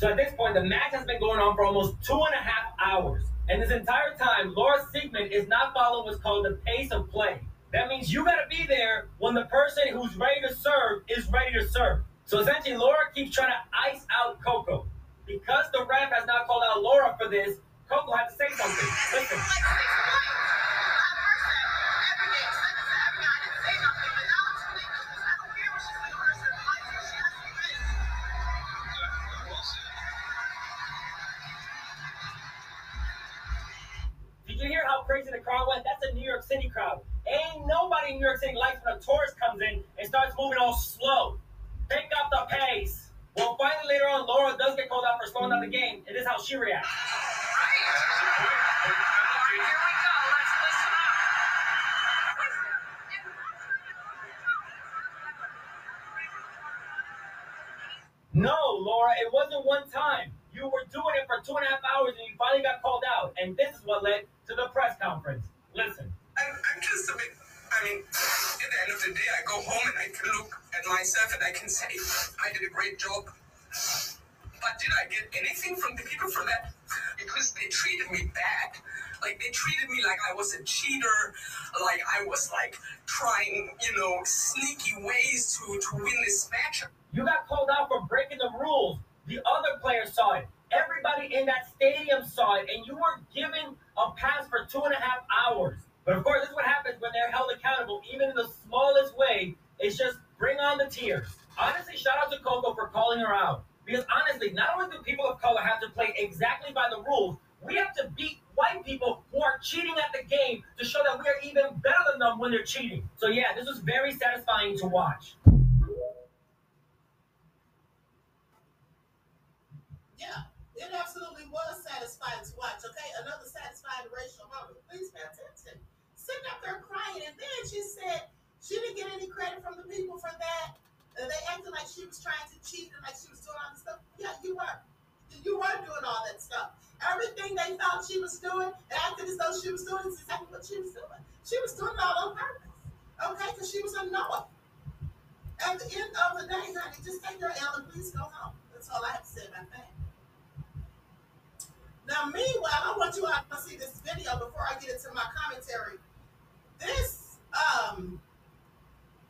So at this point, the match has been going on for almost two and a half hours. And this entire time, Laura Siegemund is not following what's called the pace of play. That means you got to be there when the person who's ready to serve is ready to serve. So essentially, Laura keeps trying to ice out Coco. Because the ref has not called out Laura for this, Coco had to say something. Listen. You hear how crazy the crowd went? That's a New York City crowd. Ain't nobody in New York City likes when a tourist comes in and starts moving all slow. Pick up the pace. Well, finally, later on, Laura does get called out for slowing down the game, this is how she reacts. No, Laura, it wasn't one time. You were doing it for two and a half hours and you finally got called out. And this is what led to the press conference. Listen. I'm, I'm just a bit, I mean, at the end of the day, I go home and I can look at myself and I can say, I did a great job. But did I get anything from the people for that? Because they treated me bad. Like they treated me like I was a cheater, like I was like trying, you know, sneaky ways to to win this match. You got called out for breaking the rules. The other players saw it. Everybody in that stadium saw it, and you were given a pass for two and a half hours. But of course, this is what happens when they're held accountable, even in the smallest way. It's just bring on the tears. Honestly, shout out to Coco for calling her out. Because honestly, not only do people of color have to play exactly by the rules, we have to beat white people who are cheating at the game to show that we are even better than them when they're cheating. So yeah, this was very satisfying to watch. Yeah, it absolutely was satisfying to watch. Okay, another satisfying racial moment. Please pay attention. Sitting up there crying, and then she said she didn't get any credit from the people for that. And they acted like she was trying to cheat and like she was doing all this stuff. Yeah, you were. You were doing all that stuff. Everything they thought she was doing, and acted as though she was doing, is exactly what she was doing. She was doing it all on purpose. Okay, because she was annoyed. At the end of the day, honey, just take your L and please go home. That's all I have to say about that. Now, meanwhile, I want you all to see this video before I get into my commentary. This um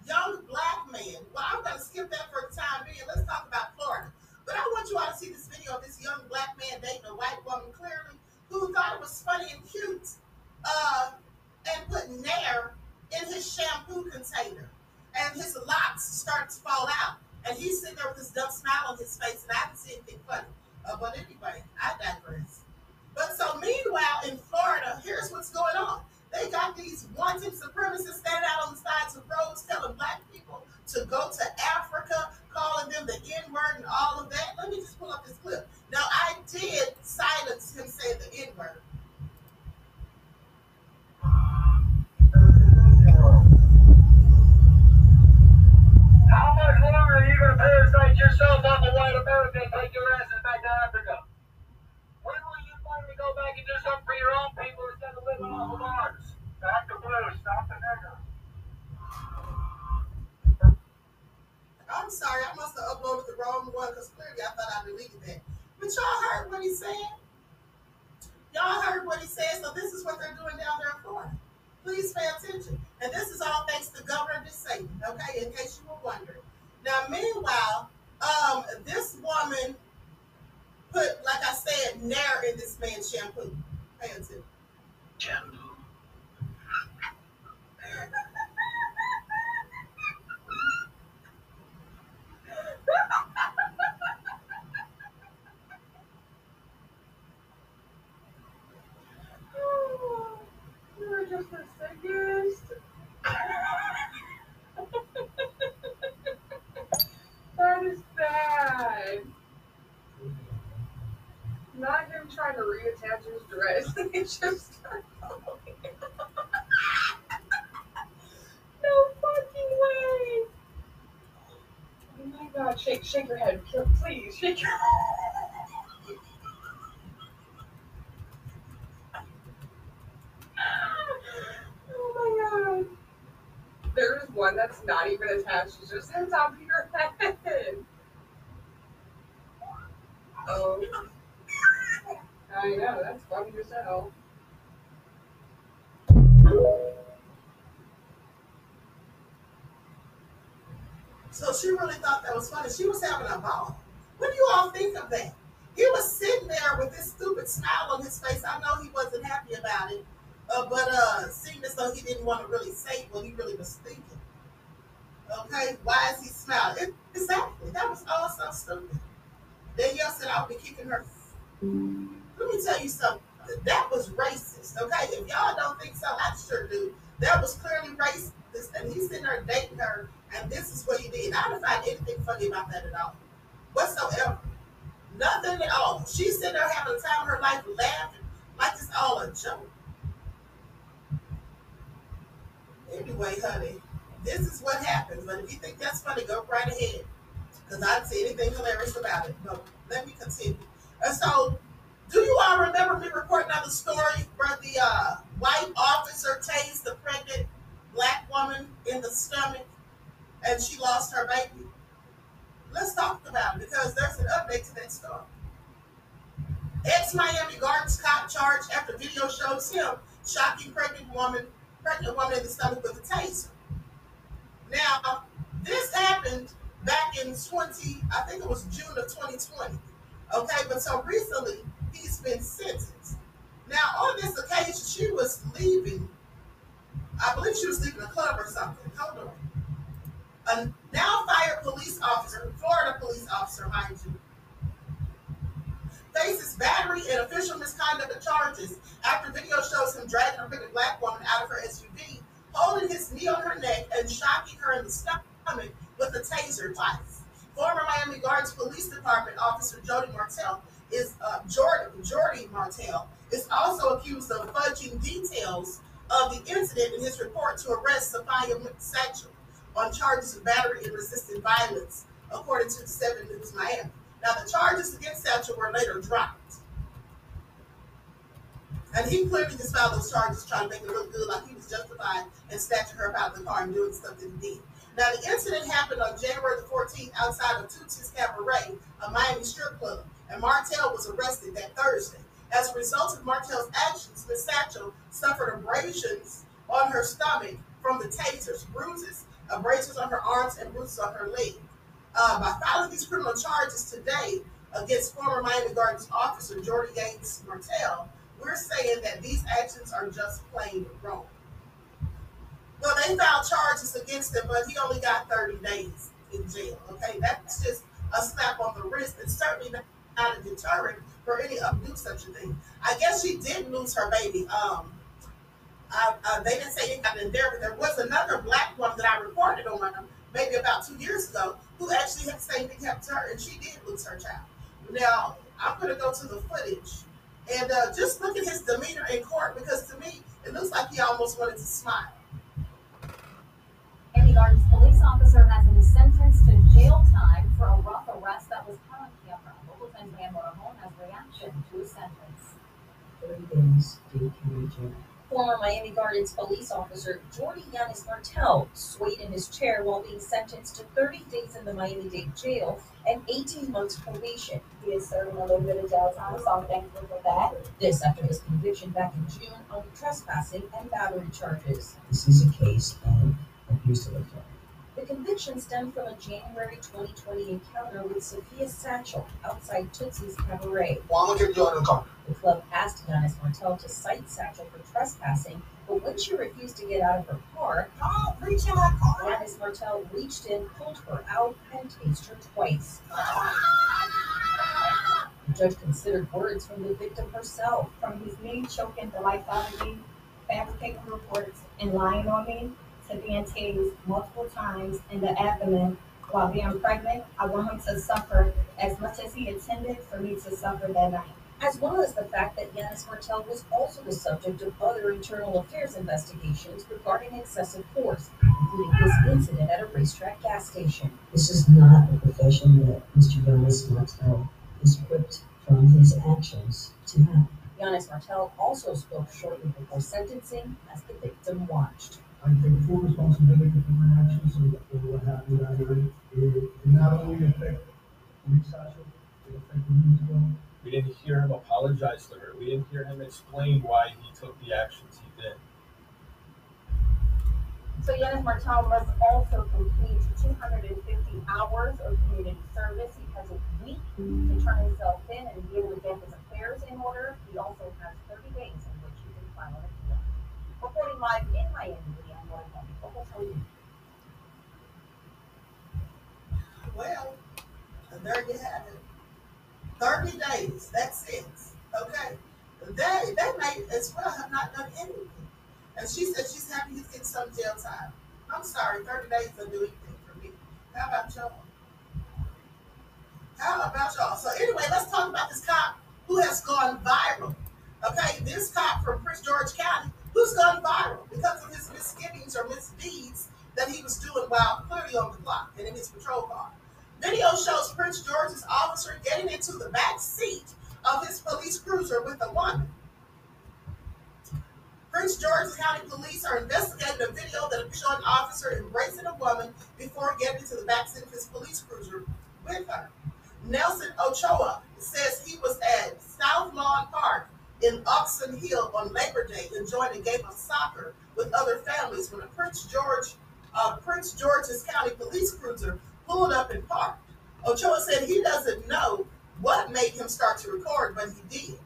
young black man. Well, I'm going to skip that for the time being. Let's talk about Florida. But I want you all to see this video of this young black man dating a white woman, clearly, who thought it was funny and cute, uh, and put Nair in his shampoo container. And his locks start to fall out. And he's sitting there with this dumb smile on his face, and I didn't see anything funny. Uh, but anyway, I digress. But so meanwhile, in Florida, here's what's going on. They got these wanted supremacists standing out on the sides of roads telling black people to go to Africa, calling them the N word and all of that. Let me just pull up this clip. Now, I did silence him saying the N word. How much longer are you going to parasite yourself off of white America and take your asses back to Africa? When will you finally go back and do something for your own people instead of living off of ours? Stop the. I'm sorry, I must have uploaded the wrong one because clearly I thought I deleted that. But y'all heard what he said? Y'all heard what he said, so this is what they're doing down there in Florida. Please pay attention. And this is all thanks to Governor DeSantis, okay, in case you were wondering. Now, meanwhile, um, this woman put, like I said, Nair in this man's shampoo. Pay that is bad. Not him trying to reattach his dress. He just no fucking way. Oh my god, shake shake your head. Please, shake your Oh my god. There's one that's not even attached, it's just on top of your head. Oh. I know, that's hell. So she really thought that was funny. She was having a ball. What do you all think of that? He was sitting there with this stupid smile on his face. I know he wasn't happy about it, uh, but uh, seemed as though he didn't want to really say what he really was thinking. Okay, why is he smiling? It, exactly. That was all so stupid. Danielle said I'll be kicking her. Let me tell you something. That was racist. Okay, if y'all don't think so, I sure do. That was clearly racist, and he's sitting there dating her, and this is what he did. I don't find anything funny about that at all, whatsoever. Nothing at all. She's sitting there having the time of her life, laughing like it's all a joke. Anyway, honey, this is what happens. But if you think that's funny, go right ahead. Because I didn't see anything hilarious about it. But let me continue. And so, do you all remember me reporting on the story where the uh, white officer tased the pregnant black woman in the stomach and she lost her baby? Let's talk about it because there's an update to that story. Ex Miami Gardens cop charged after video shows him shocking pregnant woman, pregnant woman in the stomach with a taser. Now, this happened back in 20, I think it was June of 2020. Okay, but so recently he's been sentenced. Now, on this occasion, she was leaving. I believe she was leaving a club or something. Hold on. A now fired police officer, Florida police officer, mind you, faces battery and official misconduct charges after video shows him dragging a pregnant black woman out of her SUV, holding his knee on her neck and shocking her in the stomach with a taser twice. Former Miami Gardens Police Department officer Jody Martell is uh, Jordan Jordy Martell is also accused of fudging details of the incident in his report to arrest Safiya Satchel on charges of battery and resisting violence, according to the 7 News Miami. Now, the charges against Satchel were later dropped. And he clearly just filed those charges trying to make it look good, like he was justified in snatching her out of the car and doing stuff that he did. Now, the incident happened on January the 14th outside of Tootsie's Cabaret, a Miami strip club, and Martell was arrested that Thursday. As a result of Martell's actions, Miss Satchel suffered abrasions on her stomach from the tasers, bruises, abrasions on her arms, and bruises on her leg. Uh, by filing these criminal charges today against former Miami Gardens officer Jordy Yates Martell, we're saying that these actions are just plain wrong. Well, they filed charges against him, but he only got 30 days in jail. Okay, that's just a slap on the wrist It's certainly not a deterrent for any of such a thing. I guess she did lose her baby. Um, uh, uh, they didn't say anything in there, but there was another black woman that I reported on maybe about two years ago who actually had the same thing her, and she did lose her child. Now, I'm going to go to the footage and uh, just look at his demeanor in court because to me, it looks like he almost wanted to smile. Miami Gardens police officer has been sentenced to jail time for a rough arrest that was caught on camera. Local 10 Van Motorhome has reaction to his sentence. 30 days due to jail. Former Miami Gardens police officer Jordy Yanes Martel swayed in his chair while being sentenced to 30 days in the Miami-Dade jail and 18 months probation. He is serving a little bit of jail time, so I'm thankful for that. This after his conviction back in June on trespassing and battery charges. This is a case of abuse of authority. The conviction stemmed from a January 2020 encounter with Safiya Satchel outside Tootsie's Cabaret. Well, I'm gonna get you out of the club asked Yanes Martell to cite Satchel for trespassing, but when she refused to get out of her car, Oh, reach in my car. Yanes Martell reached in, pulled her out, and tased her twice. The judge considered words from the victim herself. From his knee choking the life out of me, fabricating reports, and lying on me, to being tased multiple times in the abdomen while being pregnant, I want him to suffer as much as he intended for me to suffer that night. as well as the fact that Yanes Martell was also the subject of other internal affairs investigations regarding excessive force, including his incident at a racetrack gas station. This is not a profession that Mr. Yanes Martell is equipped from his actions to have. Yanes Martell also spoke shortly before sentencing as the victim watched. I take full responsibility for my actions and for what happened that night. It, it not only affected Lee Satchel, it affected me as well. We didn't hear him apologize to her. We didn't hear him explain why he took the actions he did. So Yanes Martel must also complete 250 hours of community service. He has a week to turn himself in and be able to get his affairs in order. He also has 30 days in which he can file an appeal. Reporting live in Miami, Leanne Morgan, Local Television. Well, there you have it. 30 days, that's it. Okay. They, they may as well have not done anything. And she said she's happy he's getting some jail time. I'm sorry, 30 days doesn't do anything for me. How about y'all? How about y'all? So anyway, let's talk about this cop who has gone viral. Okay, this cop from Prince George County who's gone viral because of his misgivings or misdeeds that he was doing while clearly on the clock and in his patrol car. Video shows Prince George's officer getting into the back seat of his police cruiser with a woman. Prince George's County Police are investigating a video that showed an officer embracing a woman before getting into the back seat of his police cruiser with her. Nelson Ochoa says he was at South Lawn Park in Oxon Hill on Labor Day, enjoying a game of soccer with other families when a Prince George, uh, Prince George's County police cruiser pulled up and parked. Ochoa said he doesn't know what made him start to record, but he did.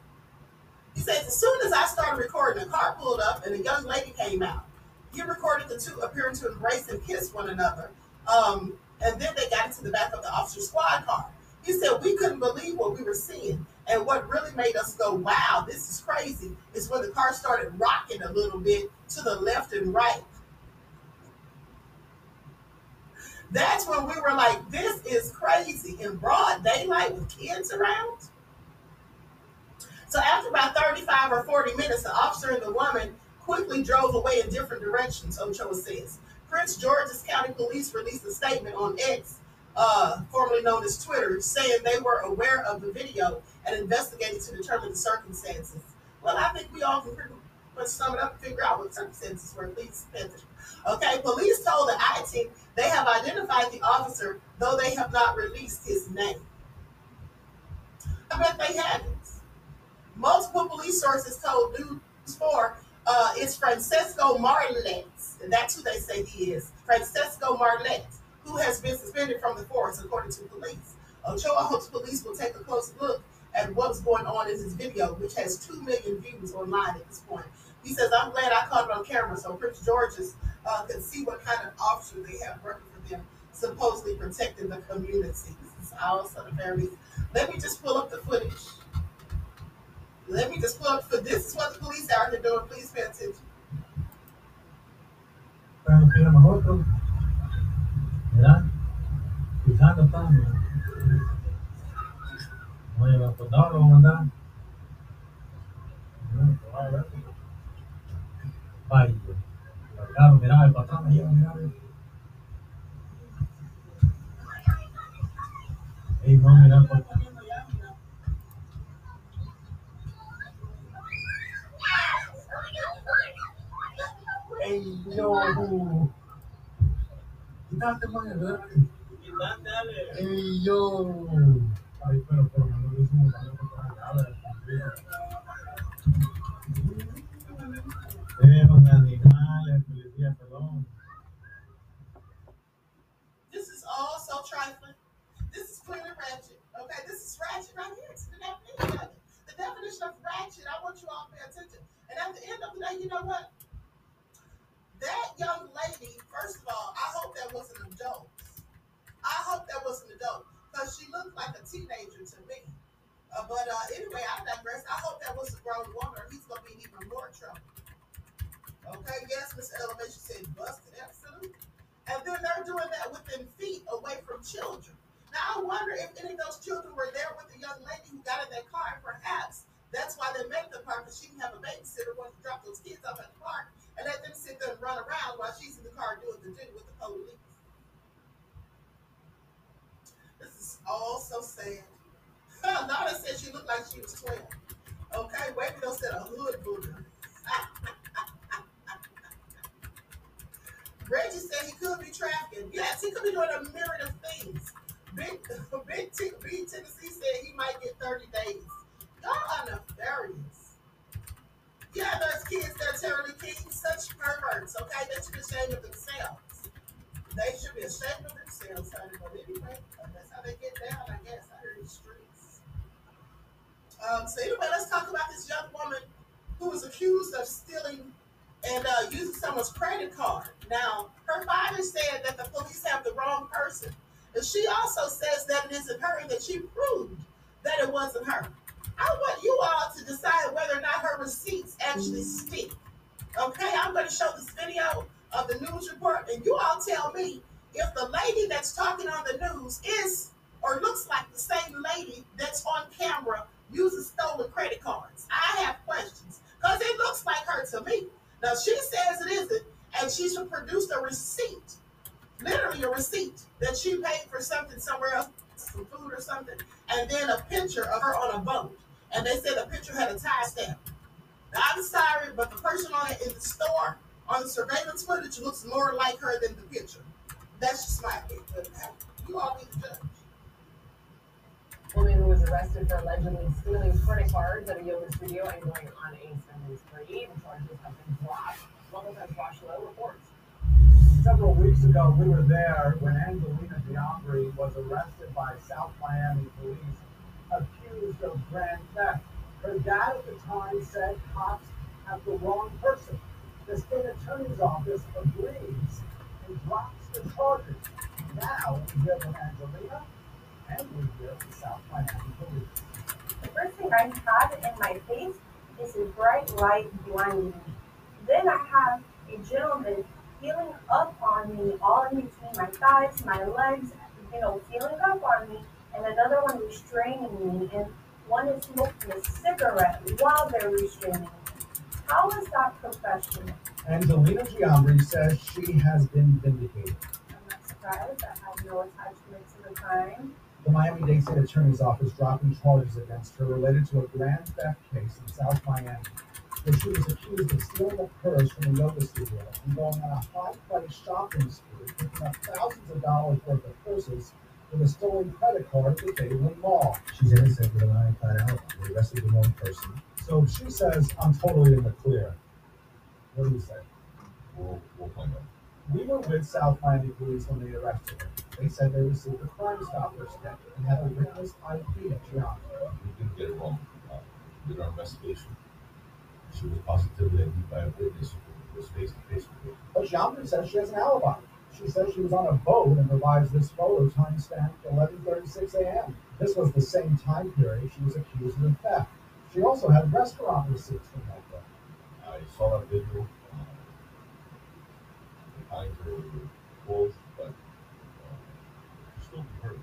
He says, as soon as I started recording, a car pulled up and a young lady came out. He recorded the two appearing to embrace and kiss one another. Um, and then they got into the back of the officer squad car. He said, We couldn't believe what we were seeing. And what really made us go, Wow, this is crazy, is when the car started rocking a little bit to the left and right. That's when we were like, This is crazy in broad daylight with kids around. So after about 35 or 40 minutes, the officer and the woman quickly drove away in different directions, Ochoa says. Prince George's County Police released a statement on X, uh, formerly known as Twitter, saying they were aware of the video and investigated to determine the circumstances. Well, I think we all can pretty much sum it up and figure out what circumstances were. Please. Okay, police told the I team they have identified the officer, though they have not released his name. I bet they haven't. Multiple police sources told News 4 uh, it's Francesco Marlet. And that's who they say he is. Francesco Marlet, who has been suspended from the force, according to police. Ochoa hopes police will take a close look at what's going on in his video, which has 2 million views online at this point. He says, I'm glad I caught it on camera so Prince George's uh, can see what kind of officer they have working for them, supposedly protecting the community. This is of very. Let me just pull up the footage. Let me just pull up for this is what the police are here doing. Please pay attention. Exatamente. Olha lá, vou mandar. uma onda. Vai. Largaram, viraram, botaram aí, viraram. Aí vão virar para Ei, jogo! Que dá até manhã, né? Talking on the news is or looks like the same lady that's on camera using stolen credit cards. I have questions because it looks like her to me. Now she says it isn't, and she's produced a receipt, literally a receipt that she paid for something somewhere else, some food or something, and then a picture of her on a boat. And they said the picture had a tie stamp. Now, I'm sorry, but the person on it in the store on the surveillance footage looks more like her than the picture. That's just my opinion. You all be the judge. Woman who was arrested for allegedly stealing credit cards at a yoga studio and going on a spending spree. The charges have been dropped. Local Times Josh Lowe reports. Several weeks ago, we were there when Angelina Giambri was arrested by South Miami police, accused of grand theft. Her dad at the time said cops have the wrong person. The state attorney's office agrees and drops the charges. Now we from Angelina and we hear from South Miami police. The first thing I have in my face is a bright light blinding me. Then I have a gentleman feeling up on me, all in between my thighs, my legs, you know, feeling up on me, and another one restraining me, and one is smoking a cigarette while they're restraining me. How is that professional? Angelina Giambri says she has been vindicated. I'm not surprised. I have no attachment to the crime. The Miami-Dade State Attorney's Office dropping charges against her related to a grand theft case in South Miami, where she was accused of stealing a purse from a yoga studio and going on a high-price shopping spree, picking up thousands of dollars worth of purses with a stolen credit card at the Dadeland Mall. She's innocent with an ironclad alibi. They arrested the wrong person. So she says, I'm totally in the clear. What do you say? We'll, we'll find out. We were with South Miami police when they arrested her. They said they received a Crime Stoppers stick and had a witness ID at Giambri. We didn't get it wrong. Uh, did our investigation. She was positively ID'd by a witness who was face to face with her. But Giambri says she has an alibi. She says she was on a boat and provides this photo timestamped 11:36 a.m. This was the same time period she was accused of theft. She also had restaurant receipts from that. I saw that video. Uh, the times were but uh, still be heard.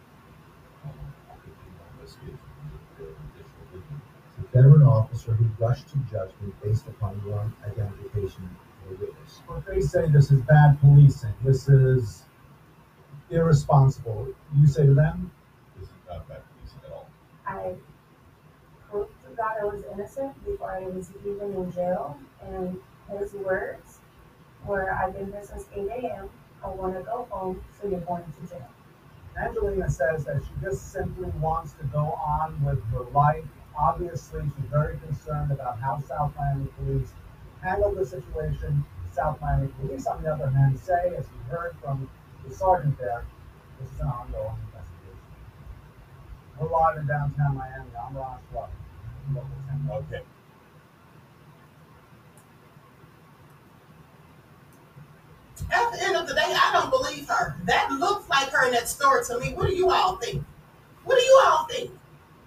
Um, I'll continue my investigation. If there are additional witnesses. The veteran officer who rushed to judgment based upon wrong identification of a witness. But they say this is bad policing. This is irresponsible. You say to them, This is not bad policing at all. I proved to God I was innocent before I was even in jail. And his words were, I've been here since 8 a.m. I want to go home, so you're going to jail. Angelina says that she just simply wants to go on with her life. Obviously, she's very concerned about how South Miami police handled the situation. South Miami police, on the other hand, say, as we heard from the sergeant there, this is an ongoing investigation. We're live in downtown Miami. I'm Ron Schluck. Local 10. Okay. At the end of the day, I don't believe her. That looks like her in that store to me. What do you all think? What do you all think?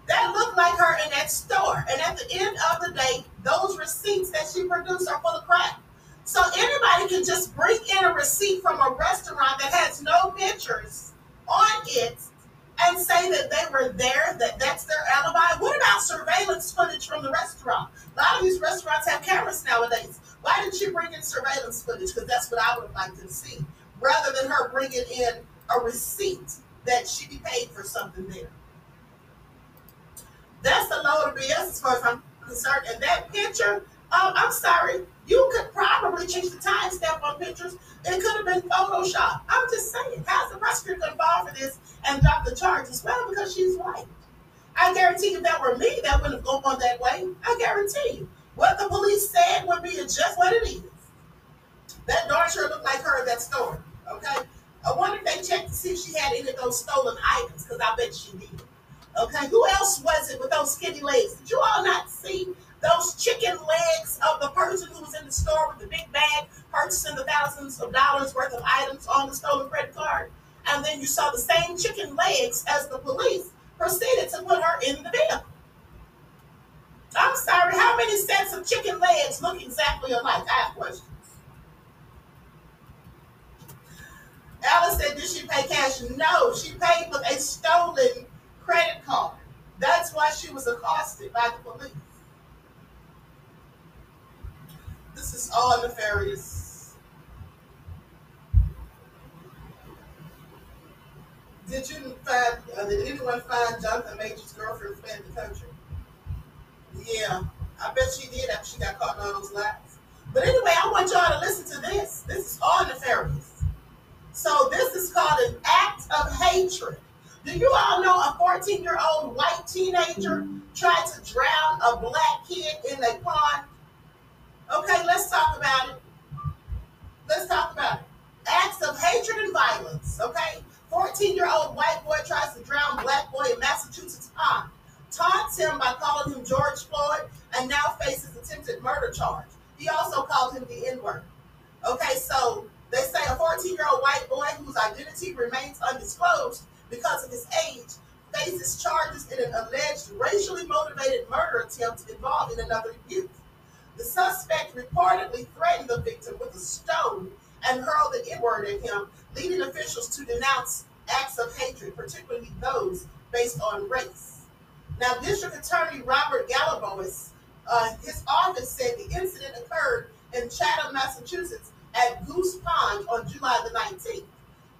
That looked like her in that store. And at the end of the day, those receipts that she produced are full of crap. So anybody can just bring in a receipt from a restaurant that has no pictures on it and say that they were there, that that's their alibi. What about surveillance footage from the restaurant? A lot of these restaurants have cameras nowadays. Why didn't she bring in surveillance footage? Because that's what I would have liked to see, rather than her bringing in a receipt that she be paid for something there. That's a load of BS as far as I'm concerned. And that picture, um, I'm sorry, you could probably change the time timestamp on pictures. It could have been Photoshop. I'm just saying, how's the prosecutor going to fall for this and drop the charges? Well, because she's white. I guarantee you, if that were me, that wouldn't have gone on that way. I guarantee you. What the police said would be just what it is. That darn sure looked like her in that store. Okay? I wonder if they checked to see if she had any of those stolen items, because I bet she did. Okay, who else was it with those skinny legs? Did you all not see those chicken legs of the person who was in the store with the big bag purchasing the thousands of dollars worth of items on the stolen credit card? And then you saw the same chicken legs as the police proceeded to put her in the vehicle. I'm sorry, how many sets of chicken legs look exactly alike? I have questions. Alice said, Did she pay cash? No, she paid with a stolen credit card. That's why she was accosted by the police. This is all nefarious. Did you find, uh, did anyone find Jonathan Majors' girlfriend fled the country? Yeah, I bet she did after she got caught in all those lies. But anyway, I want y'all to listen to this. This is all nefarious. So this is called an act of hatred. Do you all know a 14 year old white teenager tried to drown a black kid in a pond? Okay, let's talk about it. Let's talk about it. Acts of hatred and violence. Okay, 14 year old white boy tries to drown black boy in Massachusetts pond. Taunts him by calling him George Floyd and now faces attempted murder charge. He also called him the N word. Okay, so they say a 14 year old white boy whose identity remains undisclosed because of his age faces charges in an alleged racially motivated murder attempt involving another youth. The suspect reportedly threatened the victim with a stone and hurled the N word at him, leading officials to denounce acts of hatred, particularly those based on race. Now, District Attorney Robert Galibois, uh, his office said the incident occurred in Chatham, Massachusetts at Goose Pond on July the 19th.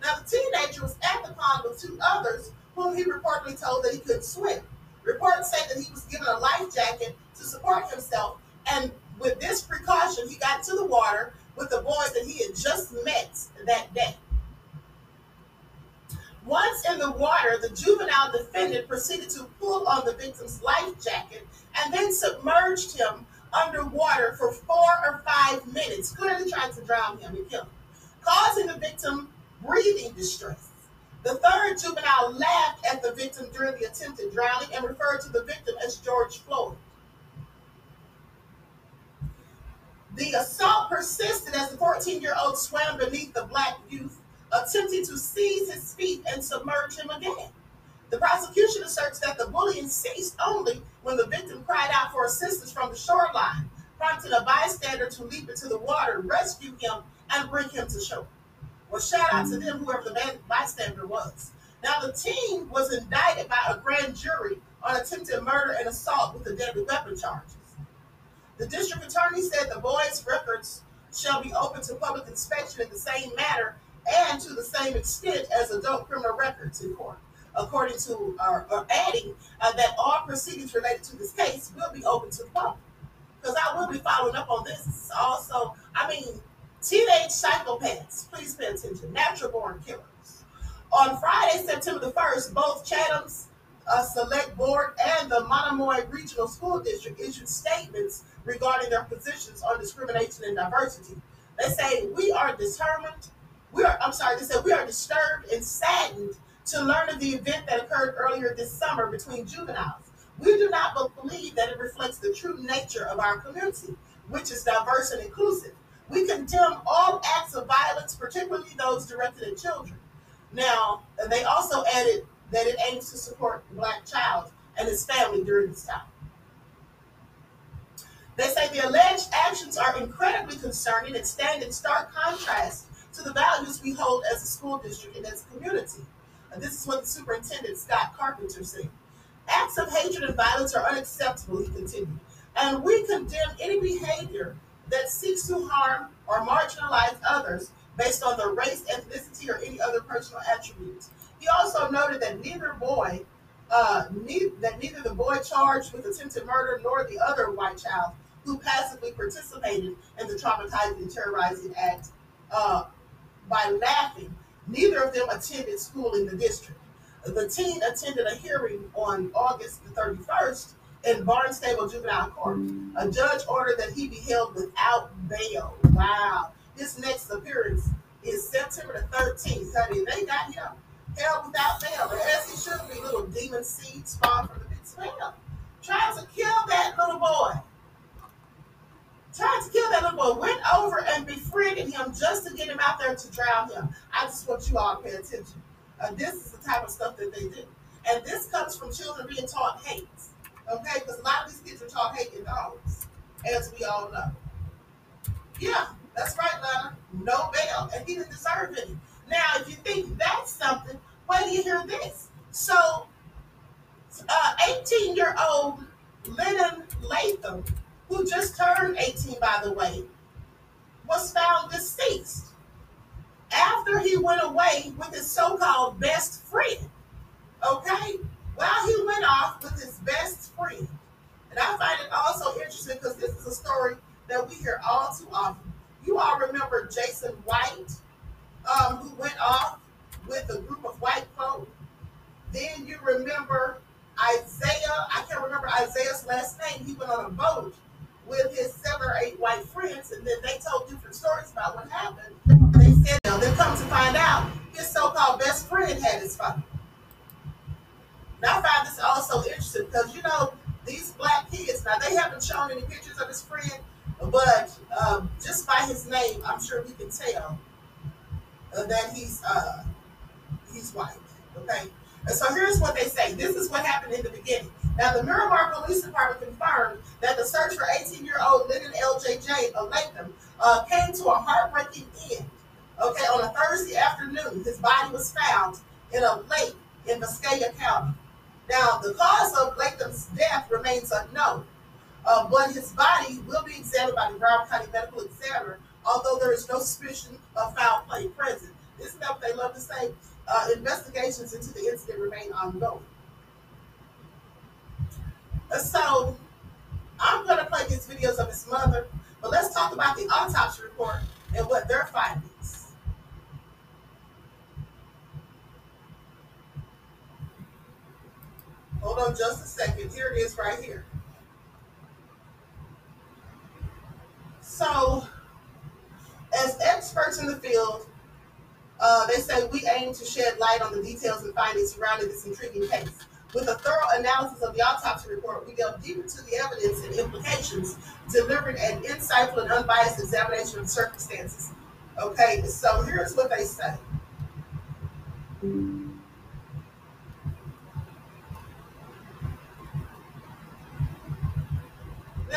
Now, the teenager was at the pond with two others whom he reportedly told that he couldn't swim. Reports say that he was given a life jacket to support himself, and with this precaution, he got to the water with the boys that he had just met that day. Once in the water, the juvenile defendant proceeded to pull on the victim's life jacket and then submerged him underwater for four or five minutes, clearly trying to drown him and kill him, causing the victim breathing distress. The third juvenile laughed at the victim during the attempted drowning and referred to the victim as George Floyd. The assault persisted as the 14 year old swam beneath the black youth, attempting to seize his feet and submerge him again. The prosecution asserts that the bullying ceased only when the victim cried out for assistance from the shoreline, prompting a bystander to leap into the water, rescue him, and bring him to shore. Well, shout out to them, whoever the bystander was. Now, the teen was indicted by a grand jury on attempted murder and assault with a deadly weapon charges. The district attorney said the boys' records shall be open to public inspection in the same manner and to the same extent as adult criminal records in court. According to, or adding uh, that all proceedings related to this case will be open to the public. Because I will be following up on this also. I mean, teenage psychopaths, please pay attention, natural born killers. On Friday, September the 1st, both Chatham's uh, Select Board and the Monomoy Regional School District issued statements regarding their positions on discrimination and diversity. They say we are determined. We are. I'm sorry. They said we are disturbed and saddened to learn of the event that occurred earlier this summer between juveniles. We do not believe that it reflects the true nature of our community, which is diverse and inclusive. We condemn all acts of violence, particularly those directed at children. Now, they also added that it aims to support the black child and his family during this time. They say the alleged actions are incredibly concerning and stand in stark contrast to the values we hold as a school district and as a community. And this is what the superintendent, Scott Carpenter, said. Acts of hatred and violence are unacceptable, he continued, and we condemn any behavior that seeks to harm or marginalize others based on their race, ethnicity, or any other personal attributes. He also noted that neither boy, uh, ne- that neither the boy charged with attempted murder nor the other white child who passively participated in the traumatizing and terrorizing act uh, by laughing. Neither of them attended school in the district. The teen attended a hearing on August the 31st in Barnstable Juvenile Court. A judge ordered that he be held without bail. Wow. His next appearance is September the 13th. Honey, they got him held without bail. And as he should be, little demon seed spawned from the pit smell. Trying to kill that little boy tried to kill that little boy, went over and befriended him just to get him out there to drown him. I just want you all to pay attention. Uh, this is the type of stuff that they do. And this comes from children being taught hate. Okay? Because a lot of these kids are taught hate in homes, as we all know. Yeah, that's right, Lana. No bail. And he didn't deserve any. Now, if you think that's something, wait till you hear this. So, 18 uh, year old Lennon Latham who just turned 18, by the way, was found deceased after he went away with his so called best friend. Okay? While he went off with his best friend. And I find it also interesting because this is a story that we hear all too often. You all remember Jason White, um, who went off with a group of white folk. Then you remember Isaiah. I can't remember Isaiah's last name. He went on a boat with his seven or eight white friends, and then they told different stories about what happened. They said, now they come to find out, his so-called best friend had his phone. Now I find this also interesting because you know these black kids. Now they haven't shown any pictures of his friend, but um, just by his name, I'm sure we can tell uh, that he's uh, he's white. Okay. And so here's what they say. This is what happened in the beginning. Now, the Miramar Police Department search for 18-year-old Lyndon LJJ of Latham uh, came to a heartbreaking end. Okay, on a Thursday afternoon, his body was found in a lake in Viscaya County. Now, the cause of Latham's death remains unknown, uh, but his body will be examined by the Brown County Medical Examiner, although there is no suspicion of foul play present. This Isn't what they love to say? Uh, investigations into the incident remain ongoing. Uh, so, I'm going to play these videos of his mother, but let's talk about the autopsy report and what their findings. Hold on just a second. Here it is right here. So, as experts in the field, uh, they say we aim to shed light on the details and findings surrounding this intriguing case. With a thorough analysis of the autopsy report, we delve deep into the evidence and implications, delivering an insightful and unbiased examination of circumstances. Okay, so here's what they say. Now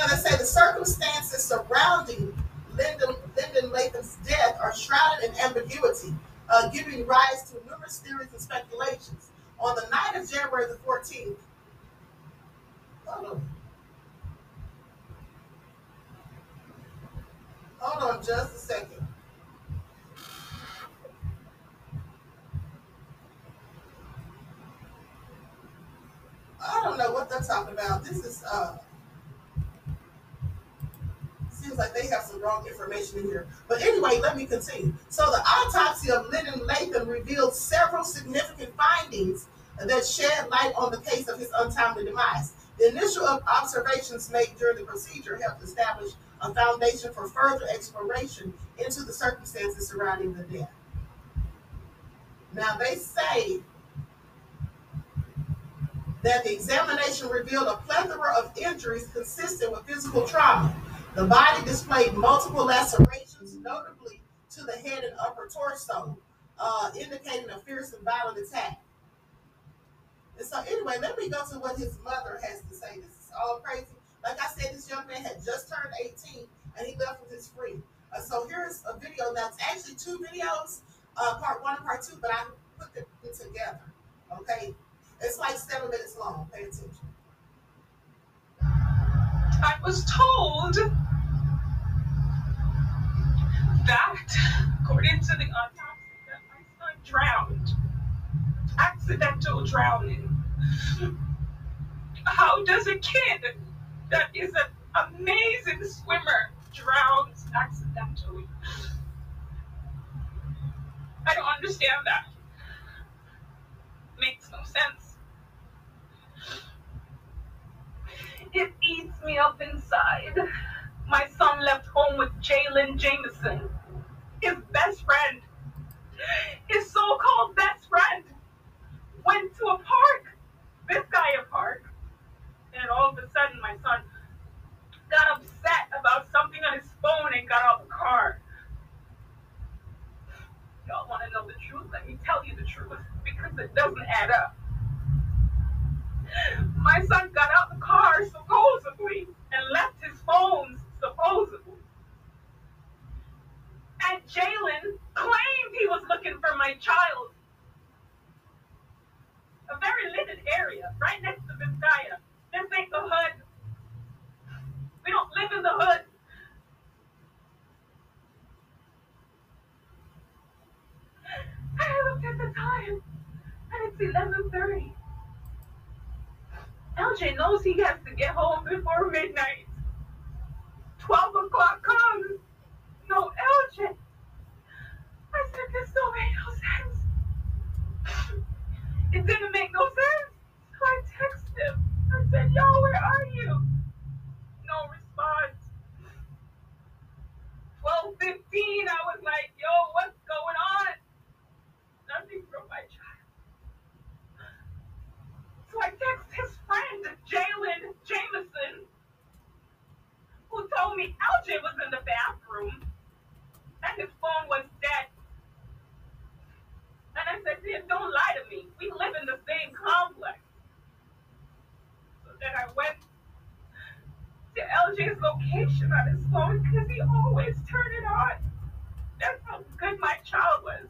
they say the circumstances surrounding Lyndon, Lyndon Latham's death are shrouded in ambiguity, uh, giving rise to numerous theories and speculations. On the night of January the 14th, hold on. Hold on just a second. I don't know what they're talking about. This is uh seems like they have some wrong information in here. But anyway, let me continue. So the autopsy of Lyndon Latham revealed several significant findings that shed light on the case of his untimely demise. The initial observations made during the procedure helped establish a foundation for further exploration into the circumstances surrounding the death. Now they say that the examination revealed a plethora of injuries consistent with physical trauma. The body displayed multiple lacerations, notably to the head and upper torso, uh, indicating a fierce and violent attack. And so, anyway, let me go to what his mother has to say. This is all crazy. Like I said, this young man had just turned 18 and he left with his friend. Uh, so, here's a video. that's actually two videos, uh, part one and part two, but I put them together. Okay? It's like seven minutes long. Pay attention. I was told that, according to the autopsy, that my son drowned. Accidental drowning. How does a kid that is an amazing swimmer drown accidentally? I don't understand that. Makes no sense. It eats me up inside. My son left home with Jalen Jameson, his best friend, his so called best friend. Went to a park, this guy a park, and all of a sudden my son got upset about something on his phone and got out of the car. Y'all want to know the truth? Let me tell you the truth because it doesn't add up. My son got out the car supposedly and left his phones supposedly. And Jalen claimed he was looking for my child. A very limited area, right next to Vizcaya. This ain't the hood. We don't live in the hood. I looked at the time, and it's 11:30. LJ knows he has to get home before midnight. 12 o'clock comes no Elgin. I said, this don't make no sense. It didn't make no sense. So I texted him. I said, yo, where are you? No response. 12.15, I was like, yo, what's going on? Nothing from my child. So I texted his friend, Jalen Jameson, who told me Elgin was in the bathroom and his phone was dead. And I said, "Dear, don't lie to me. We live in the same complex. So then I went to LJ's location on his phone because he always turned it on. That's how good my child was.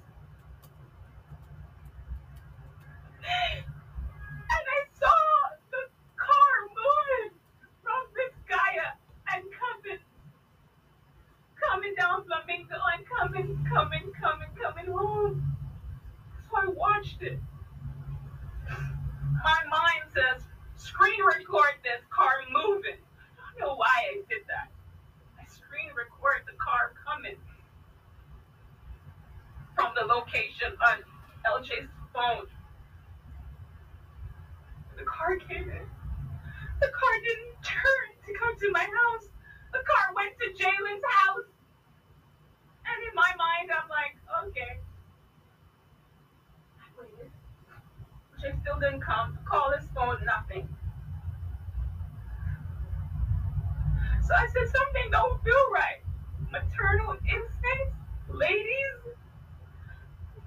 And I saw the car moving from Vizcaya and coming, coming down Flamingo and coming, coming, coming, coming home. So I watched it. My mind says, screen record this car moving. I don't know why I did that. I screen record the car coming from the location on LJ's phone. The car came in. The car didn't turn to come to my house. The car went to Jalen's house. And in my mind, I'm like, okay. I waited. Jay still didn't come. Call his phone, nothing. So I said, something don't feel right. Maternal instincts, ladies,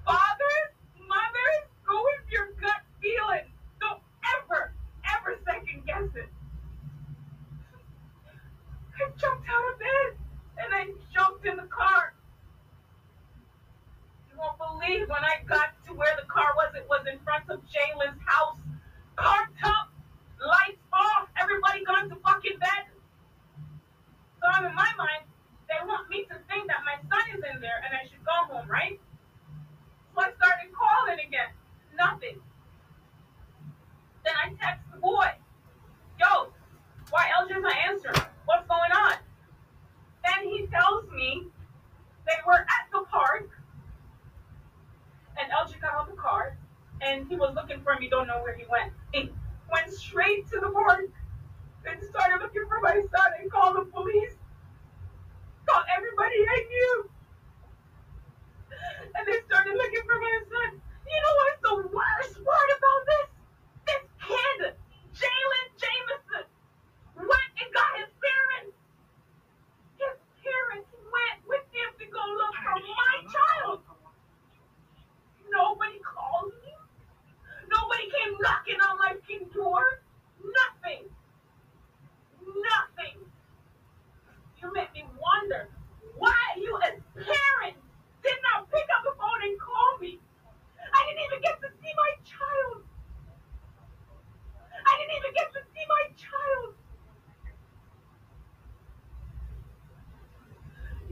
fathers, mothers, go with your gut feeling. Don't ever, ever second guess it. I jumped out of bed and I jumped in the car. You won't believe when I got where the car was, it was in front of Jalen's house. Parked up, lights off, everybody gone to fucking bed. So I'm in my mind, they want me to think that my son is in there and I should go home, right? So I started calling again. Nothing. Then I text the boy. Yo, why LJ's not answering? What's going on? Then he tells me they were at the park LJ got out the car and he was looking for me, don't know where he went. He went straight to the park and started looking for my son and called the police. Called everybody I knew. And they started looking for my son. You know what's the worst part about this? This kid, Jalen Jameson, went and got his parents. His parents went with him to go look for my child. Nobody called me. Nobody came knocking on my fucking door. Nothing. Nothing. You make me wonder why you as parents did not pick up the phone and call me. I didn't even get to see my child. I didn't even get to see my child.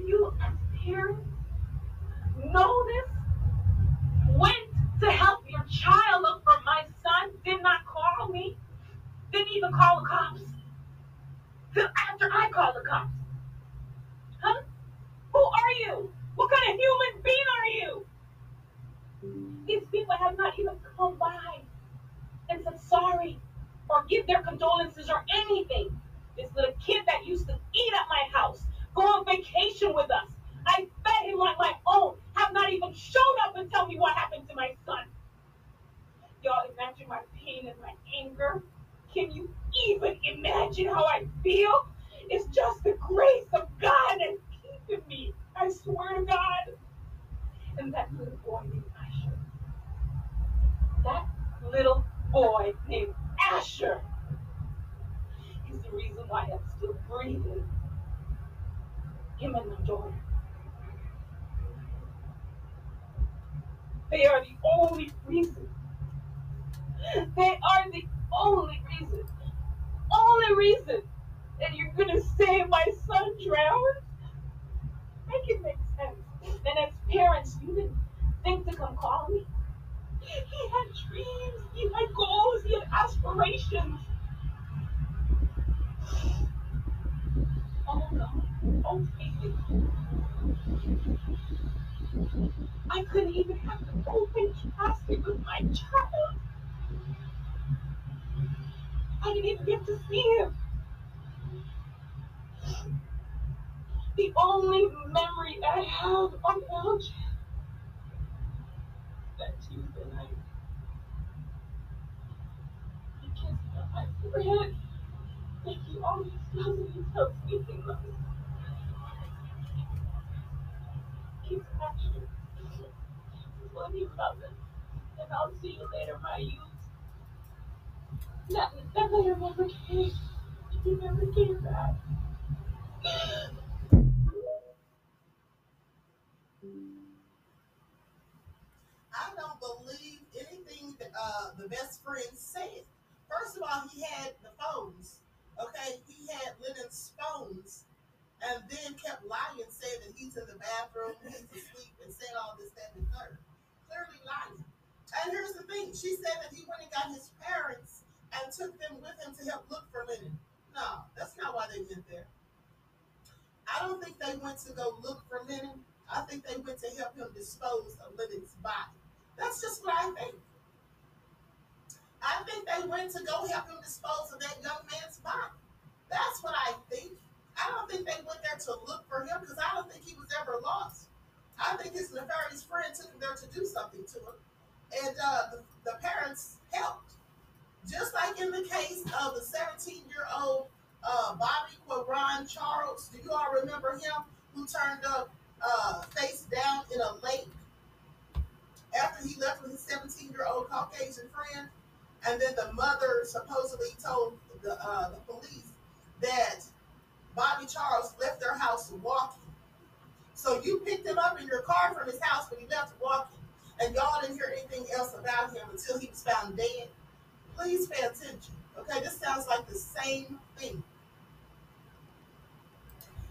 You as parents know this? To help your child look for my son, did not call me, didn't even call the cops. Till after I called the cops. Huh? Who are you? What kind of human being are you? These people have not even come by and said sorry or give their condolences or anything. This little kid that used to eat at my house, go on vacation with us. I fed him like my own, have not even shown up and tell me what happened to my son. Y'all imagine my pain and my anger? Can you even imagine how I feel? It's just the grace of God that's keeping me. I swear to God. And that little boy named Asher. That little boy named Asher is the reason why I'm still breathing. Him and my daughter. They are the only reason. They are the only reason. Only reason that you're gonna say my son drowned. Make it make sense. And as parents, you didn't think to come call me. He had dreams, he had goals, he had aspirations. Oh no, oh baby. I couldn't even have the open casket with my child. I didn't even get to see him. The only memory I have of LJ that Tuesday night. He kissed me on my forehead. Like he always does when he tells me. Passionate. He's what he loves it. And I'll see you later, my youth. That, that letter never came. He never came back. I don't believe anything that uh, the best friend said. First of all, he had the phones. Okay, he had Lennon's phones, and then kept lying, saying that he's in the bathroom, he's asleep, and said all this, that, and third. Clearly lying. And here's the thing: she said that he went and got his parents and took them with him to help look for Lennon. No, that's not why they went there. I don't think they went to go look for Lennon. I think they went to help him dispose of Lennon's body. That's just what I think. I think they went to go help him dispose of that young man's body. That's what I think. I don't think they went there to look for him because I don't think he was ever lost. I think his nefarious friend took him there to do something to him. And uh, the, the parents helped. Just like in the case of the 17 year old uh, Bobby Quaron Charles, do you all remember him who turned up uh, face down in a lake after he left with his 17 year old Caucasian friend? And then the mother supposedly told the, uh, the police that Bobby Charles left their house walking. So you picked him up in your car from his house, but he left walking. And y'all didn't hear anything else about him until he was found dead. Please pay attention. Okay, this sounds like the same thing.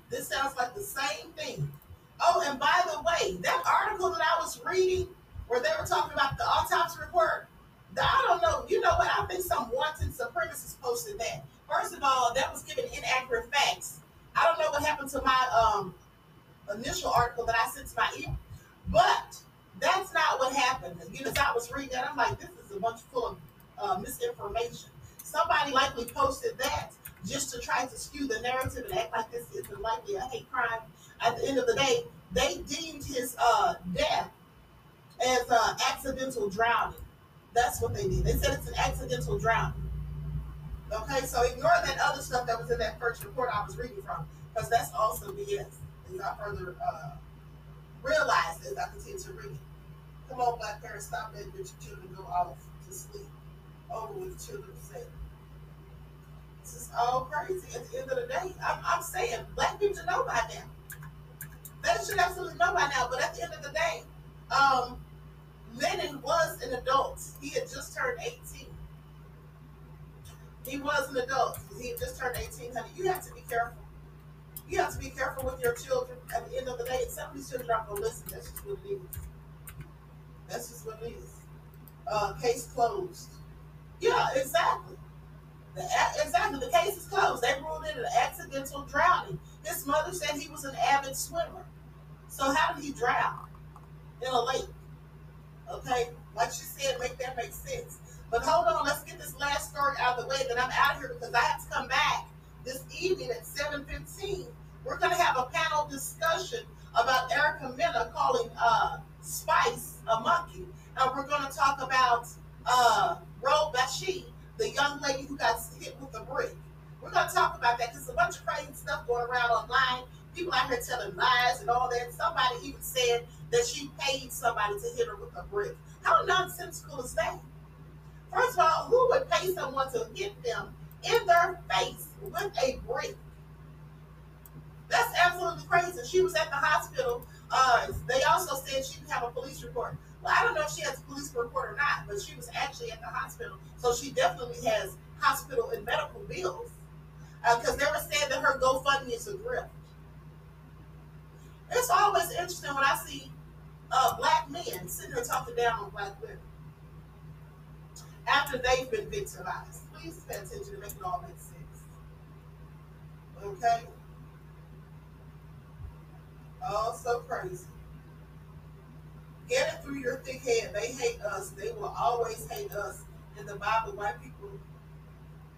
This sounds like the same thing. Oh, and by the way, that article that I was reading where they were talking about the autopsy report, I don't know. You know what? I think some wanton supremacists posted that. First of all, that was giving inaccurate facts. I don't know what happened to my um, initial article that I sent to my email, but that's not what happened. You know, as I was reading that, I'm like, this is a bunch full of uh, misinformation. Somebody likely posted that just to try to skew the narrative and act like this isn't likely a hate crime. At the end of the day, they deemed his uh, death as uh, accidental drowning. That's what they did. They said it's an accidental drowning. Okay, so ignore that other stuff that was in that first report I was reading from, because that's also BS. As I further uh, realized as I continue to read it. Come on, black parents, stop letting your children go off to sleep. Over with children say. This is all crazy. At the end of the day, I'm, I'm saying black people should know by now. They should absolutely know by now. But at the end of the day, um, Lennon was an adult. He had just turned 18. He was an adult. He had just turned 18, honey. You have to be careful. You have to be careful with your children. At the end of the day, some of these children aren't going to listen. That's just what it is. That's just what it is. Uh, case closed. Yeah, exactly. The, exactly. The case is closed. They ruled it an accidental drowning. His mother said he was an avid swimmer. So how did he drown? In a lake. Okay? Like she said, make that make sense. But hold on, let's get this last story out of the way. Then I'm out of here because I have to come back this evening at 7.15. We're going to have a panel discussion about Erica Mena calling uh, Spice a monkey. And we're going to talk about uh, Ro Bashi, the young lady who got hit with a brick. We're going to talk about that because a bunch of crazy stuff going around online. People out here telling lies and all that. Somebody even said that she paid somebody to hit her with a brick. How nonsensical is that? First of all, who would pay someone to hit them in their face with a brick? That's absolutely crazy. She was at the hospital. Uh, they also said she didn't have a police report. Well, I don't know if she has a police report or not, but she was actually at the hospital. So she definitely has hospital and medical bills. Because uh, they were saying that her GoFundMe is a grift. It's always interesting when I see uh, black men sitting there talking down on black women after they've been victimized. Please pay attention to make it all make sense. Okay? Oh, so crazy. Get it through your thick head. They hate us. They will always hate us. In the Bible, white people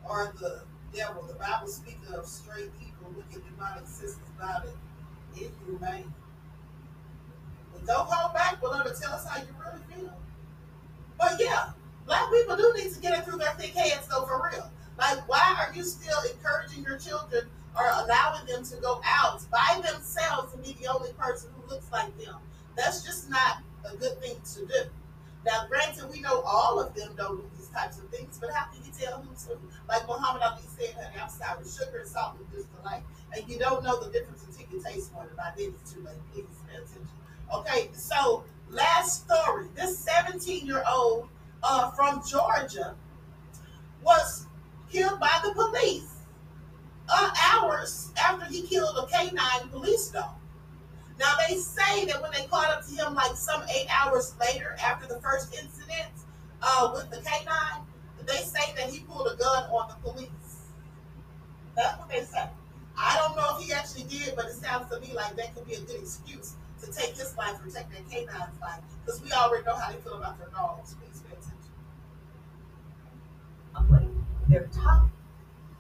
are the devil. The Bible speaks of straight people, wicked demonic systems, violent, inhumane. But don't hold back, beloved. Tell us how you really feel. But yeah, black people do need to get it through their thick heads, though, for real. Like, why are you still encouraging your children or allowing them to go out by themselves and be the only person who looks like them? That's just not a good thing to do. Now, granted, we know all of them don't do these types of things, but how can you tell who? Like Muhammad Ali said, honey, I'm sorry, sugar and salt are just alike. And you don't know the difference until you taste one. And by then it's too late. Please pay attention. Okay, so last story. This 17 year old uh, from Georgia was killed by the police uh, hours after he killed a canine police dog. Now they say that when they caught up to him, like some eight hours later after the first incident uh, with the canine, they say that he pulled a gun on the police. That's what they say. I don't know if he actually did, but it sounds to me like that could be a good excuse to take his life or take that canine's life, because we already know how they feel about their dogs. Their top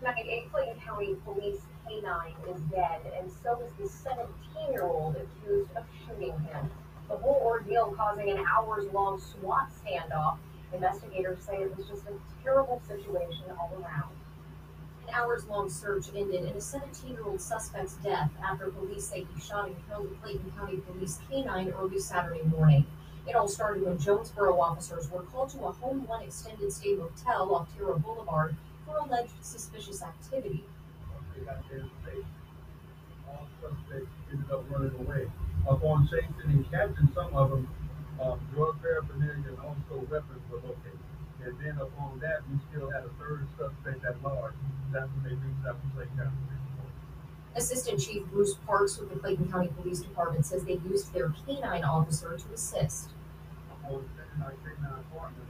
Clayton County Police canine is dead, and so is the 17 year old accused of shooting him. The whole ordeal causing an hours long SWAT standoff. Investigators say it was just a terrible situation all around. An hours long search ended in a 17 year old suspect's death after police say he shot and killed a Clayton County Police canine early Saturday morning. It all started when Jonesboro officers were called to a Home One extended stay motel off Tara Boulevard for alleged suspicious activity. They got their state. All suspects ended up running away. Upon chasing and catching some of them, um, drug paraphernalia and also weapons were located. And then upon that, we still had a third suspect at large. That's when they reached out to Clayton County. Assistant Chief Bruce Parks with the Clayton County Police Department says they used their canine officer to assist. On the our canine department,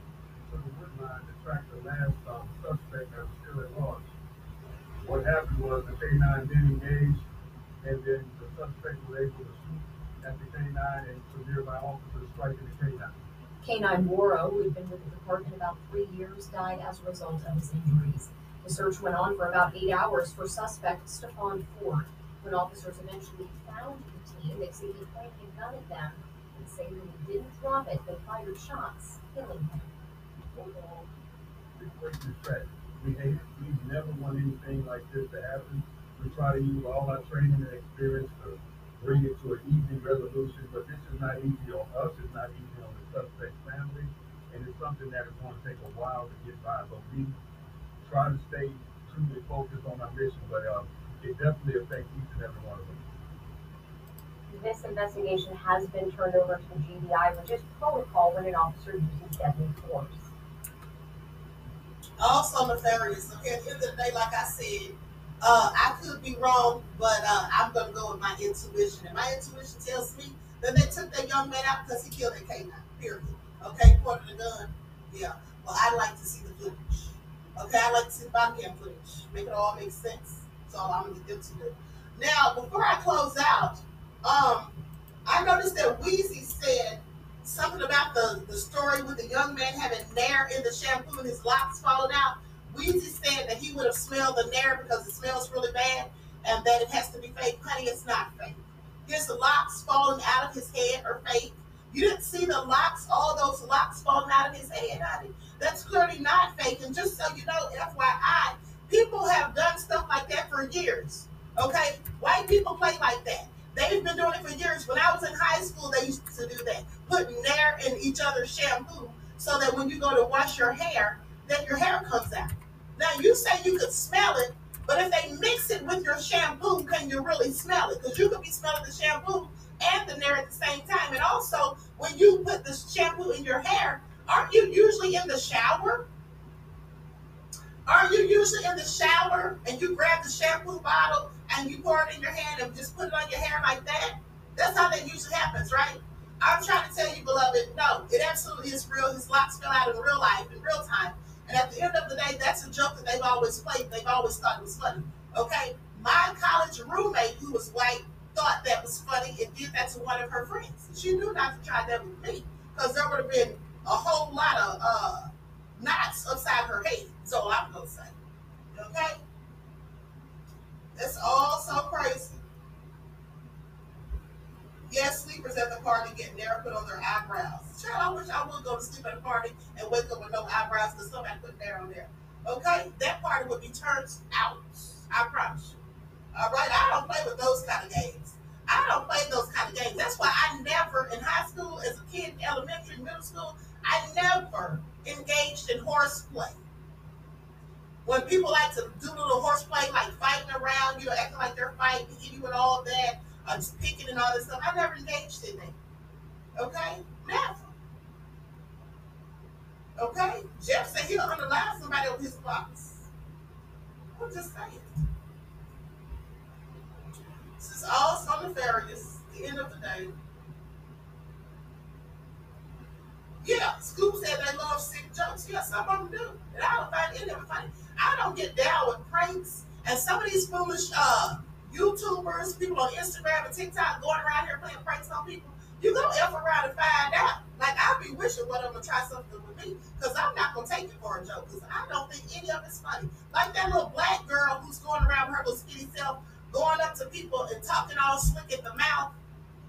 to the wood line track the last um, suspect that was still at large. What happened was the canine then engaged, and then the suspect was able to shoot at the canine and some nearby officers striking the canine. Canine Morrow, who had been with the department about three years, died as a result of his injuries. The search went on for about eight hours for suspect Stefan Ford. When officers eventually found the team, they say he pointed a gun at them and say that he didn't drop it but fired shots, killing him. We. We've never want anything like this to happen. We try to use all our training and experience to bring it to an easy resolution, but this is not easy on us. It's not easy on the suspect's family, and it's something that is going to take a while to get by. But we try to stay truly focused on our mission, but um, it definitely affects each and every one of us. This investigation has been turned over to the GBI, which is protocol when an officer uses deadly force. Also nefarious. Okay, at the end of the day, like I said, uh, I could be wrong, but uh, I'm gonna go with my intuition. And my intuition tells me that they took that young man out because he killed that canine. Period. Okay, pointed the gun. Yeah. Well, I'd like to see the footage. Okay, I like to see the body cam footage. Make it all make sense. So I'm gonna get to do. Now, before I close out, um, I noticed that Weezy said something about the, the story with the young man having nair in the shampoo and his locks falling out. Weezy said that he would have smelled the nair because it smells really bad and that it has to be fake. Honey, it's not fake. His locks falling out of his head are fake. You didn't see the locks, all those locks falling out of his head, honey. That's clearly not fake. And just so you know, FYI, people have done stuff like that for years. Okay? White people play like that. They've been doing it for years. When I was in high school, they used to do that. Put nair in each other's shampoo so that when you go to wash your hair, that your hair comes out. Now you say you could smell it, but if they mix it with your shampoo, can you really smell it? Because you could be smelling the shampoo and the nair at the same time. And also, when you put the shampoo in your hair, aren't you usually in the shower? Are you usually in the shower and you grab the shampoo bottle and you pour it in your hand and just put it on your hair like that? That's how that usually happens, right? I'm trying to tell you, beloved, no, it absolutely is real. His locks fell out in real life, in real time. And at the end of the day, that's a joke that they've always played. They've always thought it was funny. Okay? My college roommate, who was white, thought that was funny and did that to one of her friends. She knew not to try that with me because there would have been a whole lot of uh, knots upside her head. So I'm going to say. Okay? It's all so crazy. Yes, sleepers at the party get nair put on their eyebrows. Child, I wish I would go to sleep at a party and wake up with no eyebrows because somebody put nair on there. Okay? That party would be turned out. I promise you. All right? I don't play with those kind of games. I don't play those kind of games. That's why I never, in high school, as a kid, elementary, middle school, I never engaged in horseplay. When people like to do little horseplay, like fighting around, you know, acting like they're fighting, you and all that, uh, just picking and all this stuff, I never engaged in that. Okay? Never. Okay? Jeff said he'll underline somebody on his box. I'm just saying. This is all so nefarious. The end of the day. Yeah, Scoop said they love sick jokes. Yeah, some of them do. And I don't find any of them funny. I don't get down with pranks. And some of these foolish uh, YouTubers, people on Instagram and TikTok going around here playing pranks on people, you go F around and find out. Like, I'll be wishing one of them to try something with me because I'm not going to take it for a joke because I don't think any of it's funny. Like that little black girl who's going around her little skinny self, going up to people and talking all slick in the mouth.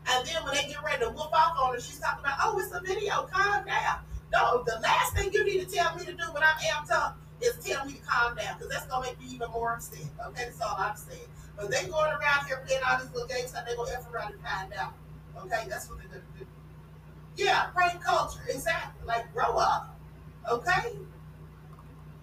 And then when they get ready to whoop off on her, she's talking about, oh, it's a video, calm down. No, the last thing you need to tell me to do when I'm amped up is tell me to calm down, because that's gonna make me even more upset. Okay, that's all I'm saying. But they going around here playing all these little games, and they gonna F around and find out. Okay, that's what they're gonna do. Yeah, prank culture, exactly. Like grow up. Okay?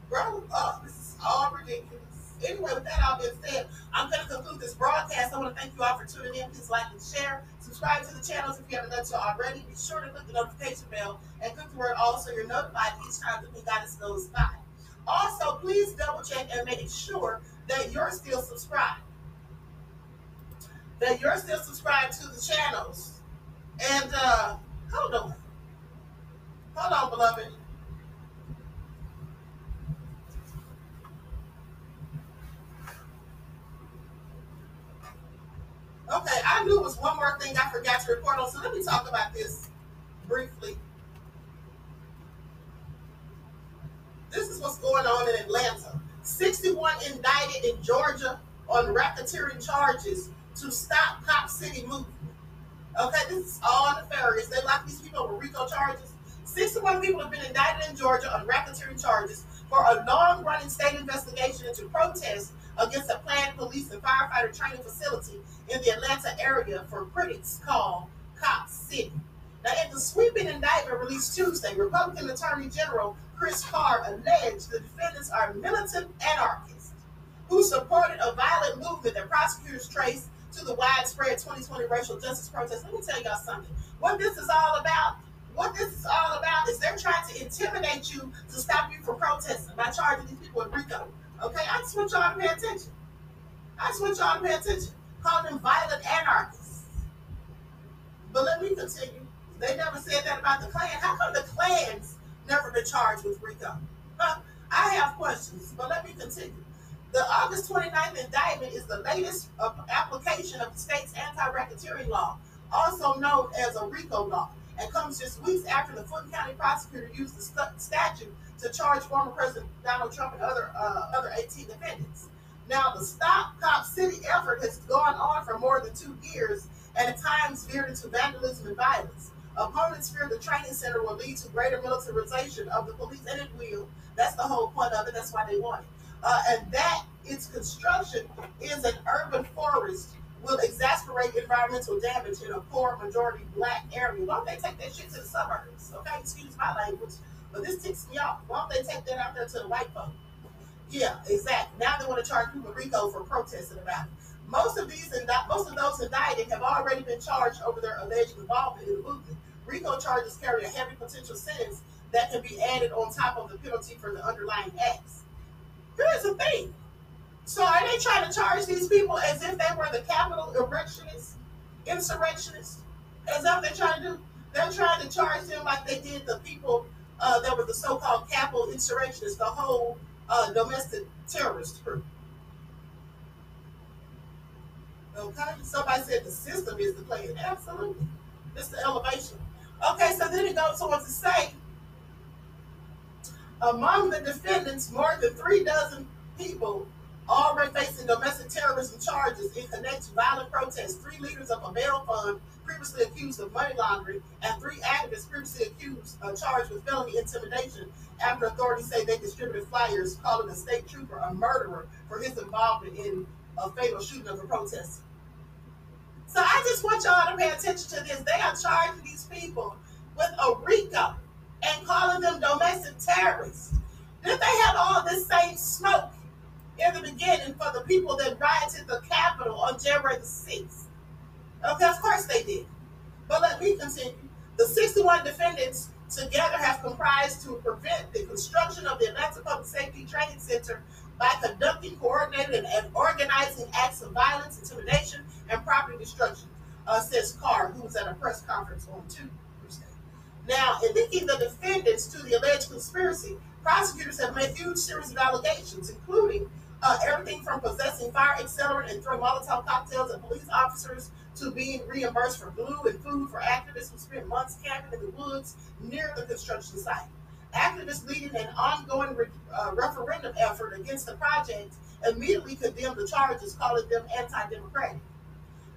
Grow up. This is all ridiculous. Anyway, with that all being said, I'm going to conclude this broadcast. I want to thank you all for tuning in. Please like and share. Subscribe to the channels if you haven't done so already. Be sure to click the notification bell and click the word all so you're notified each time the new guidance goes by. Also, please double check and make sure that you're still subscribed. That you're still subscribed to the channels. And uh, hold on. Hold on, beloved. Okay, I knew it was one more thing I forgot to report on, so let me talk about this briefly. This is what's going on in Atlanta. 61 indicted in Georgia on racketeering charges to stop Cop City movement. Okay, this is all nefarious. They lock these people with RICO charges. 61 people have been indicted in Georgia on racketeering charges for a long running state investigation into protests against a planned police and firefighter training facility in the Atlanta area for critics called Cop City. Now, in the sweeping indictment released Tuesday, Republican Attorney General Chris Carr alleged the defendants are militant anarchists who supported a violent movement that prosecutors traced to the widespread 2020 racial justice protests. Let me tell y'all something. What this is all about, what this is all about is they're trying to intimidate you to stop you from protesting by charging these people with RICO. Okay, I just want y'all to pay attention. I just want y'all to pay attention. Call them violent anarchists. But let me continue. They never said that about the Klan. How come the Klans never been charged with RICO? Huh? I have questions, but let me continue. The August 29th indictment is the latest application of the state's anti-racketeering law, also known as a RICO law, and comes just weeks after the Fulton County prosecutor used the st- statute to charge former President Donald Trump and other uh, other 18 defendants. Now, the Stop Cop City effort has gone on for more than two years and at times veered into vandalism and violence. Opponents fear the training center will lead to greater militarization of the police, and it will. That's the whole point of it. That's why they want it. Uh, and that its construction is an urban forest will exasperate environmental damage in a poor majority black area. Why don't they take that shit to the suburbs? Okay, excuse my language. But this ticks me off. Why don't they take that out there to the white folk? Yeah, exactly. Now they want to charge people RICO for protesting about it. Most of these, indi- most of those indicted have already been charged over their alleged involvement in the movement. RICO charges carry a heavy potential sentence that can be added on top of the penalty for the underlying acts. Here's the thing. So are they trying to charge these people as if they were the capital erectionists, insurrectionists? As if they're trying to do? They're trying to charge them like they did the people uh, were the so-called Capitol insurrectionists, the whole uh, domestic terrorist group. Okay, somebody said the system is the plan. Absolutely, it's the elevation. Okay, so then it goes on to say, among the defendants, more than three dozen people already facing domestic terrorism charges in connection to violent protests. Three leaders of a bail fund previously accused of money laundering, and three activists previously accused, uh, charged with felony intimidation after authorities say they distributed flyers calling a state trooper a murderer for his involvement in a fatal shooting of a protester. So I just want y'all to pay attention to this. They are charging these people with a RICO and calling them domestic terrorists. Did they have all this same smoke in the beginning for the people that rioted the Capitol on January the 6th? Okay, of course they did. But let me continue. The 61 defendants together have comprised to prevent the construction of the Atlanta Public Safety Training Center by conducting, coordinated and organizing acts of violence, intimidation, and property destruction, uh, says Carr, who was at a press conference on Tuesday. Now, in linking the defendants to the alleged conspiracy, prosecutors have made huge series of allegations, including uh, everything from possessing fire accelerant and throwing Molotov cocktails at police officers to being reimbursed for glue and food for activists who spent months camping in the woods near the construction site. Activists leading an ongoing re- uh, referendum effort against the project immediately condemned the charges, calling them anti-democratic.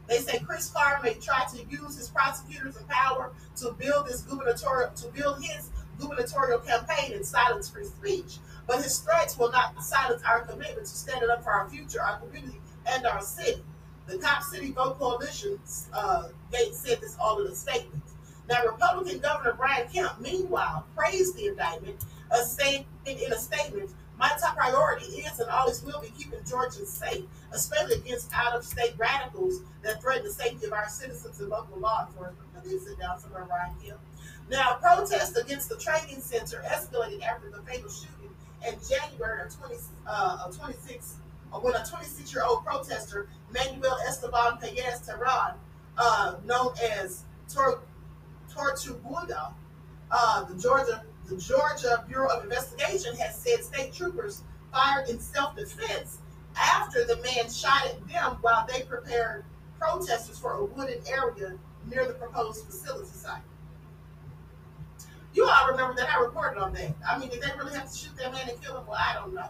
They say Chris Carr may try to use his prosecutors and power to build this gubernatorial to build his gubernatorial campaign and silence free speech. But his threats will not silence our commitment to standing up for our future, our community, and our city. The Cop City Vote Coalition uh, said this all in a statement. Now, Republican Governor Brian Kemp, meanwhile, praised the indictment, uh, saying in a statement, my top priority is and always will be keeping Georgians safe, especially against out-of-state radicals that threaten the safety of our citizens and local law enforcement. Let me sit down somewhere, Brian Kemp. Now, protests against the training center escalated after the fatal shooting in January of 20, uh, of 26, uh, when a 26-year-old protester, Manuel Esteban Paez Terán, uh, known as Tor- Tortuguita, uh, the Georgia the Georgia Bureau of Investigation has said state troopers fired in self-defense after the man shot at them while they prepared protesters for a wooded area near the proposed facility site. You all remember that I reported on that. I mean, did they really have to shoot that man and kill him? Well, I don't know.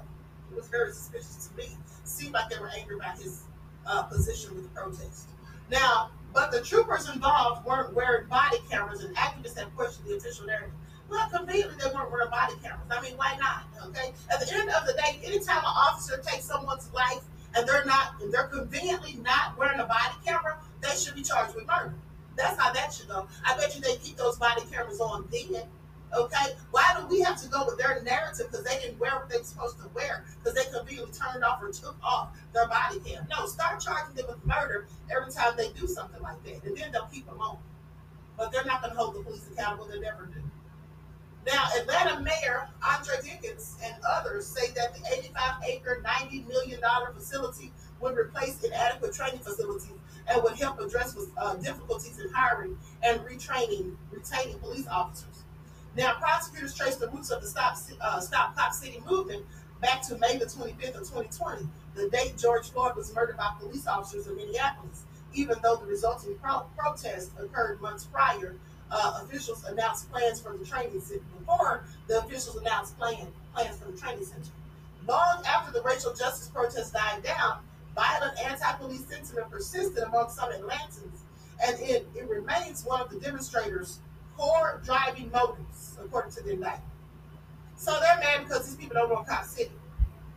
It was very suspicious to me. Seemed like they were angry about his uh, position with the protest. Now, but the troopers involved weren't wearing body cameras, and activists have questioned the official narrative. Well, conveniently, they weren't wearing body cameras. I mean, why not? Okay. At the end of the day, anytime an officer takes someone's life and they're not, they're conveniently not wearing a body camera, they should be charged with murder. That's how that should go. I bet you they keep those body cameras on then. Okay, why do we have to go with their narrative because they didn't wear what they were supposed to wear because they conveniently turned off or took off their body cam? No, start charging them with murder every time they do something like that, and then they'll keep them on. But they're not going to hold the police accountable. They never do. Now, Atlanta Mayor Andre Dickens and others say that the 85 acre, $90 million facility would replace inadequate training facilities and would help address uh, difficulties in hiring and retraining, retaining police officers. Now, prosecutors traced the roots of the Stop, uh, Stop Cop City movement back to May the 25th of 2020, the date George Floyd was murdered by police officers in Minneapolis, even though the resulting pro- protest occurred months prior uh, officials announced plans for the training center. Before the officials announced plan, plans for the training center. Long after the racial justice protests died down, violent anti-police sentiment persisted among some Atlantans, and it, it remains one of the demonstrators' core driving motives, according to the indictment. So they're mad because these people don't want Cop City.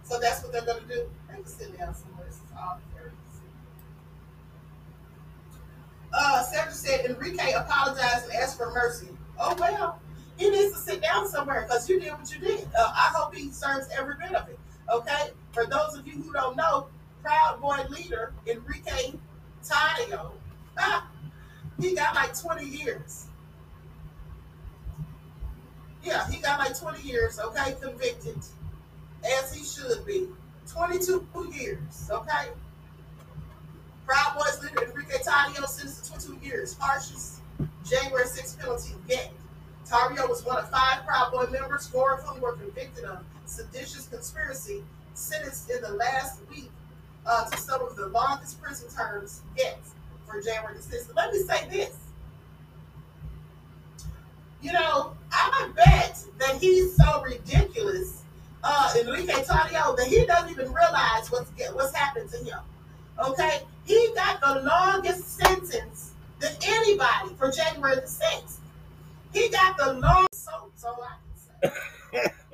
So that's what they're going to do. They can sit down somewhere. This is all very uh, Sandra said Enrique apologized and asked for mercy. Oh well, he needs to sit down somewhere because you did what you did. Uh, I hope he serves every bit of it. Okay. For those of you who don't know, Proud Boy leader Enrique Tarrio, ah, he got like 20 years. Yeah, he got like 20 years. Okay, convicted, as he should be. 22 years. Okay. Proud Boys leader Enrique Tarrio sentenced to 22 years, harshest January 6 penalty yet. Tarrio was one of five Proud Boy members, four of whom were convicted of seditious conspiracy, sentenced in the last week uh, to some of the longest prison terms yet for January the 6th. Let me say this. You know, I bet that he's so ridiculous, uh, Enrique Tarrio, that he doesn't even realize what's what's happened to him. Okay, he got the longest sentence than anybody for January the 6th. He got the longest soap, so I can say.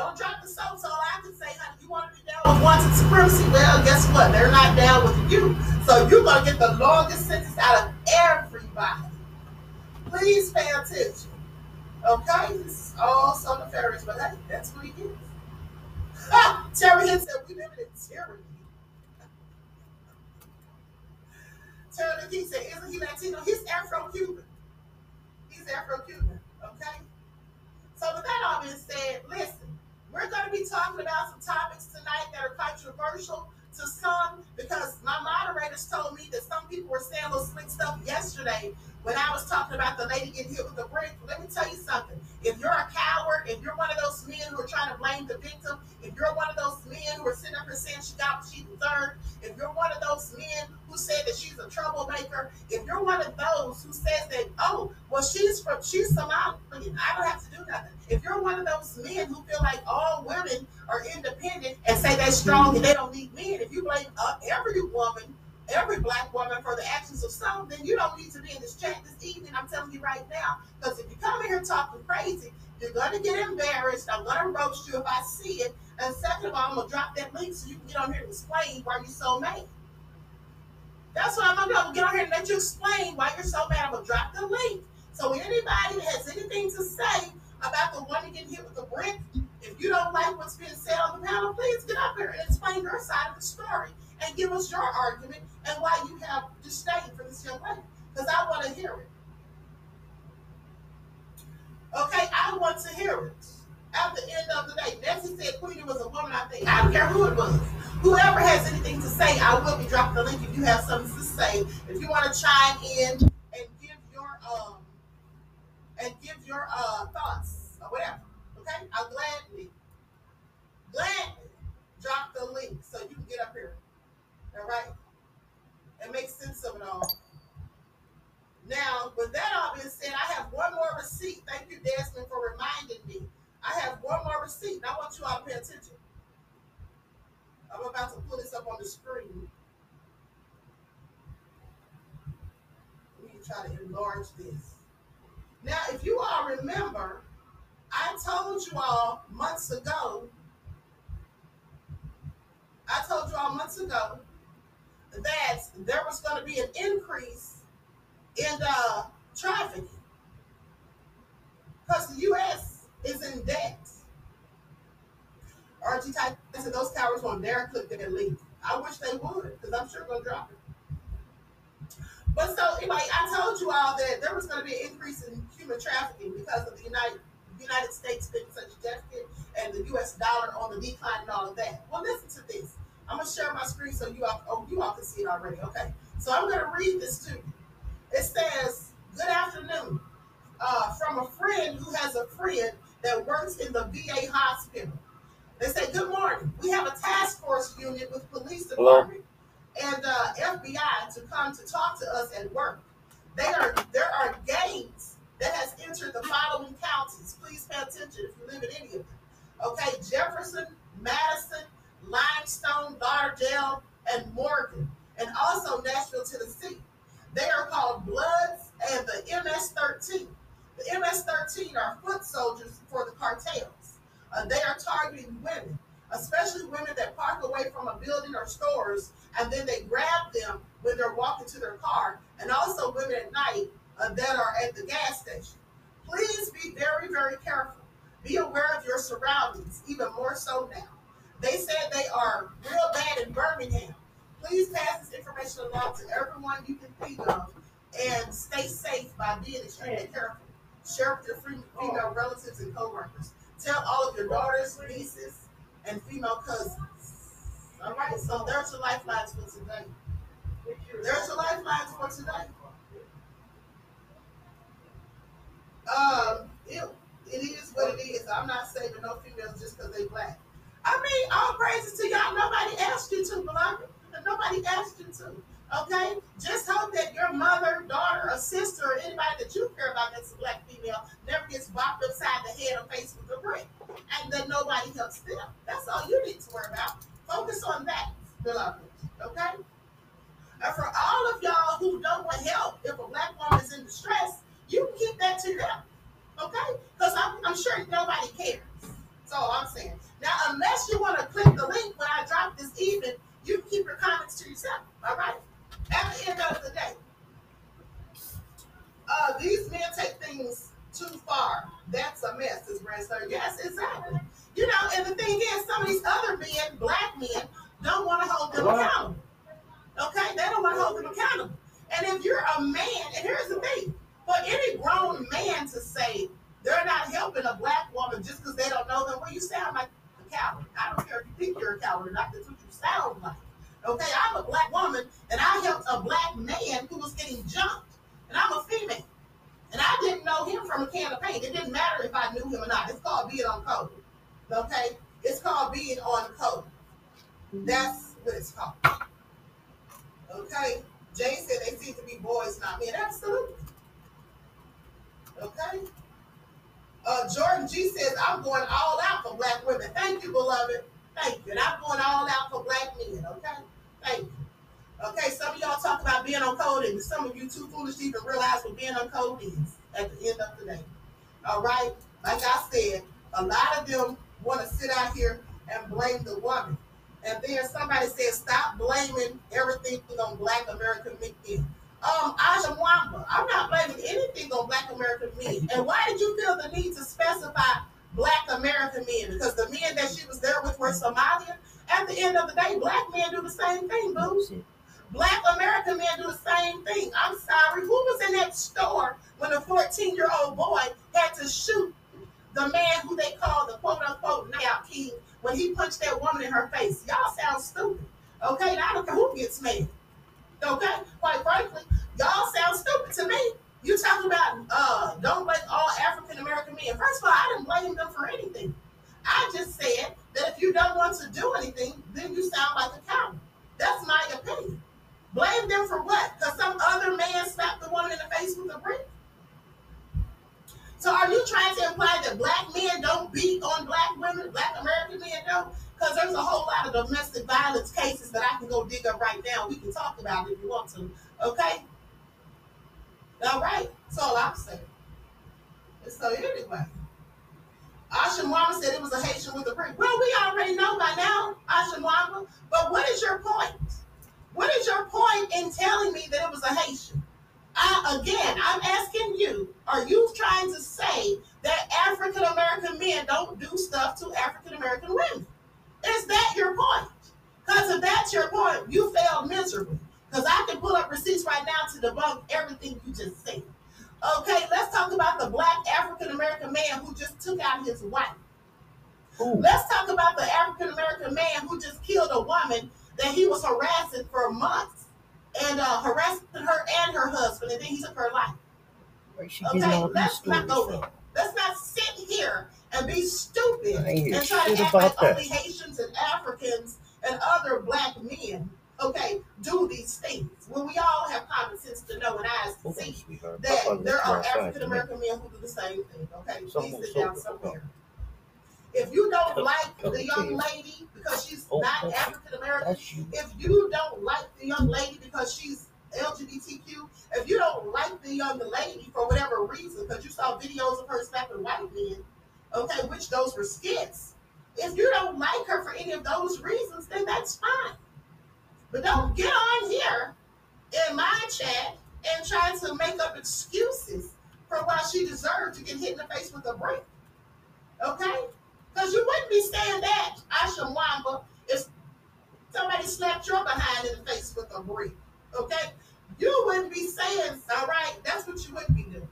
Don't drop the soap, so I can say, honey, you want to be down with wanted supremacy? Well, guess what? They're not down with you. So you're gonna get the longest sentence out of everybody. Please pay attention. Okay? This is all so nefarious, but hey, that's what he gets. Ha! Terry said we live in tyranny. Terry King said, isn't he Latino? He's Afro-Cuban. He's Afro-Cuban. Okay? So with that all being said, listen, we're going to be talking about some topics tonight that are controversial to some because my moderators told me that some people were saying little slick stuff yesterday when I was talking about the lady getting hit with a brick. Let me tell you something. If you're a coward, if you're one of those men who are trying to blame the victim, if you're one of those men who are sitting up and saying she got what she deserved, if you're one of those men who said that she's a troublemaker, if you're one of those who says that, oh, well, she's from she's Somalian, I don't have to do nothing. If you're one of those men who feel like all women are independent and say they're strong and they don't need men, if you blame uh, every woman every black woman for the actions of some, then you don't need to be in this chat this evening. I'm telling you right now. Because if you come in here talking crazy, you're to get embarrassed. I'm to roast you if I see it. And second of all, I'm to drop that link so you can get on here and explain why you're so mad. That's what I'm to do. I'm to get on here and let you explain why you're so mad. I'm to drop the link. So anybody that has anything to say about the one getting hit with the brick, if you don't like what's being said on the panel, please get up here and explain your side of the story and give us your argument and why you have disdain for this young lady. Because I want to hear it. Okay, I want to hear it. At the end of the day, Nancy said Queenie was a woman, I think. I don't care who it was. Whoever has anything to say, I will be dropping the link if you have something to say. If you want to chime in and give your um and give your uh thoughts or whatever. Okay? I'll gladly, gladly drop the link so you can get up here. All right? And make sense of it all. Now, with that all being said, I have one more receipt. Thank you, Desmond, for reminding me. I have one more receipt, and I want you all to pay attention. I'm about to pull this up on the screen. Let me try to enlarge this. Now, if you all remember, I told you all months ago, I told you all months ago that there was going to be an increase in uh, trafficking because the U.S. is in debt. RG said those cowards won't dare click their link. I wish they would because I'm sure to drop it. But so anyway, I told you all that there was going to be an increase in human trafficking because of the United United States being such a deficit and the U.S. dollar on the decline and all of that. Well, listen to this. I'm gonna share my screen so you all, oh, you all can see it already. Okay, so I'm gonna read this to you. It says, "Good afternoon, uh, from a friend who has a friend that works in the VA hospital." They say, "Good morning. We have a task force unit with police department and uh, FBI to come to talk to us at work. They are there are gangs that has entered the following counties. Please pay attention if you live in any of them. Okay, Jefferson, Madison, Limestone, Lauderdale, and Morgan, and also Nashville, Tennessee. They are called Bloods and the MS-13. The MS-13 are foot soldiers for the cartels. Uh, they are targeting women, especially women that park away from a building or stores, and then they grab them when they're walking to their car, and also women at night uh, that are at the gas station. Please be very, very careful. Be aware of your surroundings, even more so now. They said they are real bad in Birmingham. Please pass this information along to everyone you can think of and stay safe by being extremely careful. Share with your female relatives and coworkers. Tell all of your daughters, nieces, and female cousins. All right, so there's your lifelines for today. There's your lifelines for today. Um, it, it is what it is. I'm not saving no females just because they black. I mean, all praises to y'all. Nobody asked you to, beloved. Nobody asked you to. Okay? Just hope that your mother, daughter, or sister, or anybody that you care about that's a black female never gets bopped upside the head or face with a brick. And that nobody helps them. That's all you need to worry about. Focus on that, beloved. Okay? And for all of y'all who don't want help, if a black woman is in distress, you can keep that to them. Okay? Because I'm, I'm sure nobody cares. That's all I'm saying. Now, unless you want to click the link when I drop this evening, you can keep your comments to yourself. All right? At the end of the day, uh, these men take things too far. That's a mess, his grandson. Yes, exactly. You know, and the thing is, some of these other men, black men, don't want to hold them what? accountable. Okay, they don't want to hold them accountable. And if you're a man, and here's the thing for any grown man to say they're not helping a black woman just because they don't know them, well, you sound like a coward. I don't care if you think you're a coward or not, that's what you sound like. Okay, I'm a black woman, and I helped a black man who was getting jumped, and I'm a female. And I didn't know him from a can of paint. It didn't matter if I knew him or not. It's called being on code. Okay? It's called being on code. That's what it's called. Okay? Jay said they seem to be boys, not men. Absolutely. Okay? Uh, Jordan G says, I'm going all out for black women. Thank you, beloved. Thank you. And I'm going all out for black men. Okay? Thank you. Okay, some of y'all talk about being on code, and some of you too foolish to even realize what being on code is at the end of the day. All right? Like I said, a lot of them want to sit out here and blame the woman. And then somebody said, stop blaming everything on black American men. Um, Aja Mwamba, I'm not blaming anything on black American men. And why did you feel the need to specify black American men? Because the men that she was there with were Somalian. At the end of the day, black men do the same thing, boo. Black American men do the same thing. I'm sorry. Who was in that store when a 14 year old boy had to shoot the man who they call the quote unquote knockout king when he punched that woman in her face? Y'all sound stupid. Okay, now I don't care who gets mad. Okay, quite frankly, y'all sound stupid to me. You talking about uh don't blame all African American men. First of all, I didn't blame them for anything. I just said that if you don't want to do anything, then you sound like a coward. That's my opinion. Blame them for what? Because some other man slapped the woman in the face with a brick? So are you trying to imply that black men don't beat on black women, black American men don't? Because there's a whole lot of domestic violence cases that I can go dig up right now. We can talk about if you want to. Okay? All right. That's all I'm saying. And so anyway. Ashimwama said it was a Haitian with a brick. Well, we already know by now, Ashimwama. But what is your point? What is your point in telling me that it was a Haitian? I, again, I'm asking you, are you trying to say that African American men don't do stuff to African American women? Is that your point? Because if that's your point, you failed miserably. Because I can pull up receipts right now to debunk everything you just said. Okay, let's talk about the black African American man who just took out his wife. Let's talk about the African American man who just killed a woman that he was harassing for months and uh, harassing her and her husband, and then he took her life. Where's she getting all Okay, let's not go there. Let's not sit here and be stupid I ain't hear and try to act about like that. only Haitians and Africans and other black men, okay, do these things. When we all have common sense to know and eyes to see that there are African for a minute. American men who do the same thing. Okay, please sit down somewhere. If you don't like the young lady because she's Oh, not African American, if you don't like the young lady because she's LGBTQ, if you don't like the young lady for whatever reason, because you saw videos of her slapping white men, okay, which those were skits. If you don't like her for any of those reasons, then that's fine. But don't get on here in my chat and try to make up excuses for why she deserved to get hit in the face with a brick. Okay? Because you wouldn't be saying that, Asha Mwamba, if somebody slapped your behind in the face with a brick. Okay? You wouldn't be saying, all right, that's what you wouldn't be doing.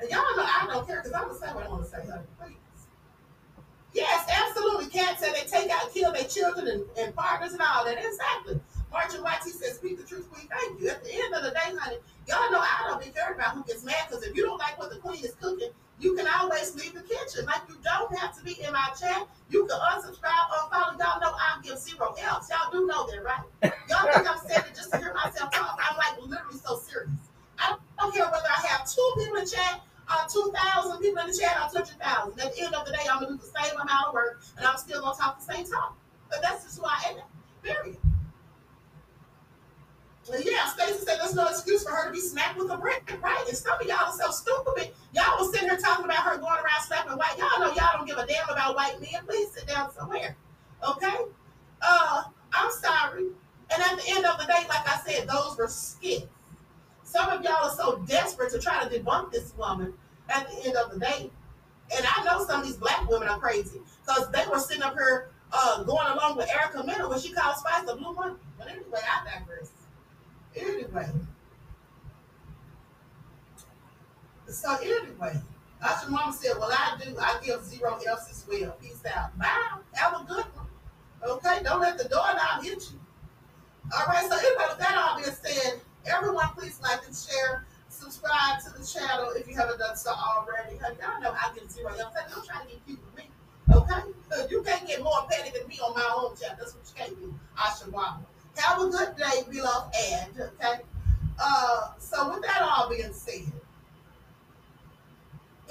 And y'all know I don't care because I'm going to say what I want to say, honey. Please. Yes, absolutely. Cat said they take out, kill their children and, and partners and all that. Exactly. Martin White, he said, speak the truth, queen. Thank you. At the end of the day, honey, y'all know I don't be cared about who gets mad because if you don't like what the queen is cooking, you can always leave the kitchen. Like you don't have to be in my chat. You can unsubscribe, unfollow. Y'all know I'll give zero else. Y'all do know that, right? Y'all think I'm saying it just to hear myself talk. I'm like literally so serious. I don't care whether I have two people in chat or 2,000 people in the chat or 200,000. At the end of the day, I'm going to do the same amount of work and I'm still going to talk the same talk. But that's just who I am. Period. Yeah, Stacey said there's no excuse for her to be smacked with a brick, right? And some of y'all are so stupid. Y'all was sitting here talking about her going around slapping white. Y'all know y'all don't give a damn about white men. Please sit down somewhere. Okay? Uh, I'm sorry. And at the end of the day, like I said, those were skits. Some of y'all are so desperate to try to debunk this woman at the end of the day. And I know some of these black women are crazy because they were sitting up here uh, going along with Erica Mena when she called Spice the blue monkey. But anyway, I digress. Anyway. So anyway, Usher Mama said, Well, I do. I give zero F's as well. Peace out. Bye. Have a good one. Okay, don't let the doorknob hit you. All right, so anyway, with that all being said, everyone please like and share. Subscribe to the channel if you haven't done so already. Y'all know I get zero F's. Don't try to get cute with me. Okay? You can't get more petty than me on my own channel. That's what you can't do. Usher Mama. Have a good day, beloved and okay. Uh, so with that all being said,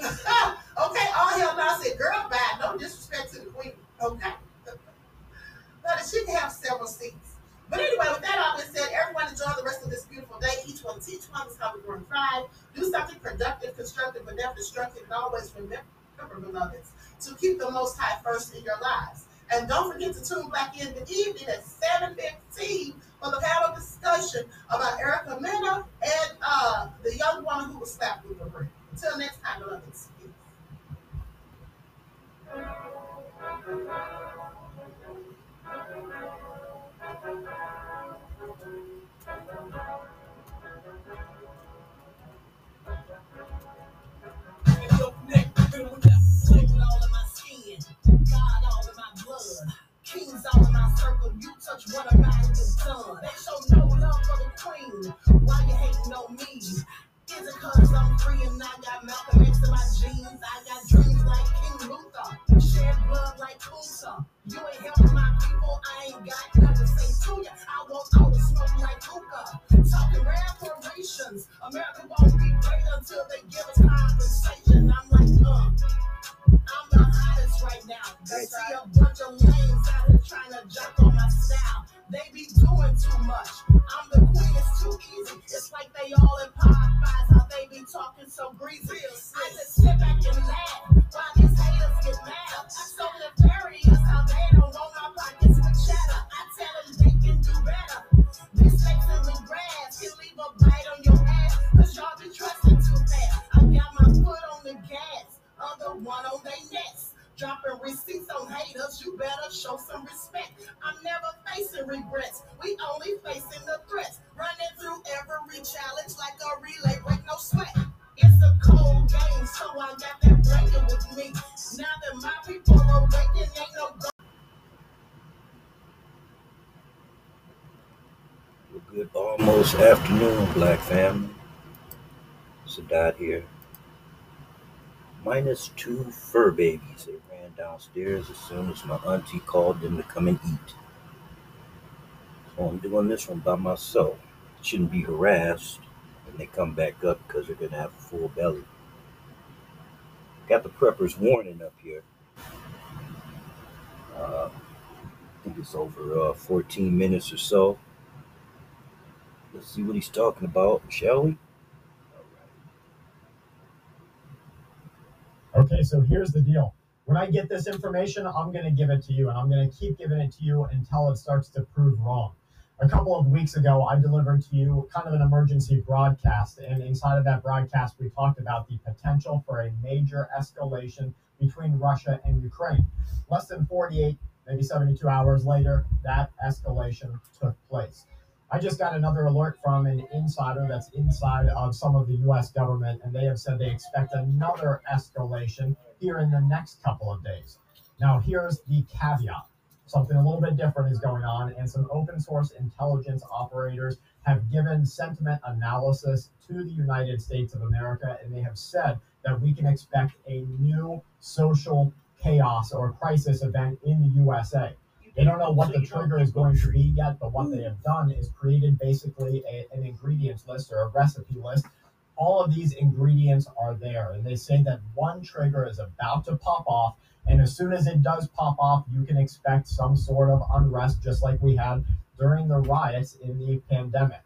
okay, all hell now said, girl, bad. No disrespect to the queen. Okay. but she can have several seats. But anyway, with that all being said, everyone enjoy the rest of this beautiful day. Each one teach one is how we grow and thrive. Do something productive, constructive, but never destructive. And always remember, beloveds, to keep the most high first in your lives. And don't forget to tune back in the evening at 7.15 for the panel discussion about Erica Mena and uh, the young woman who was slapped with a brick. Until next time, beloveds. Kings Minus two fur babies. They ran downstairs as soon as my auntie called them to come and eat. So I'm doing this one by myself. Shouldn't be harassed when they come back up because they're going to have a full belly. Got the prepper's warning up here. Uh, I think it's over uh, 14 minutes or so. Let's see what he's talking about, shall we? Okay, so here's the deal. When I get this information, I'm going to give it to you, and I'm going to keep giving it to you until it starts to prove wrong. A couple of weeks ago, I delivered to you kind of an emergency broadcast, and inside of that broadcast, we talked about the potential for a major escalation between Russia and Ukraine. Less than 48, maybe 72 hours later, that escalation took place. I just got another alert from an insider that's inside of some of the US government, and they have said they expect another escalation here in the next couple of days. Now, here's the caveat something a little bit different is going on, and some open source intelligence operators have given sentiment analysis to the United States of America, and they have said that we can expect a new social chaos or crisis event in the USA. They don't know what the trigger is going to be yet, but what they have done is created basically a, an ingredients list or a recipe list. All of these ingredients are there, and they say that one trigger is about to pop off. And as soon as it does pop off, you can expect some sort of unrest, just like we had during the riots in the pandemic.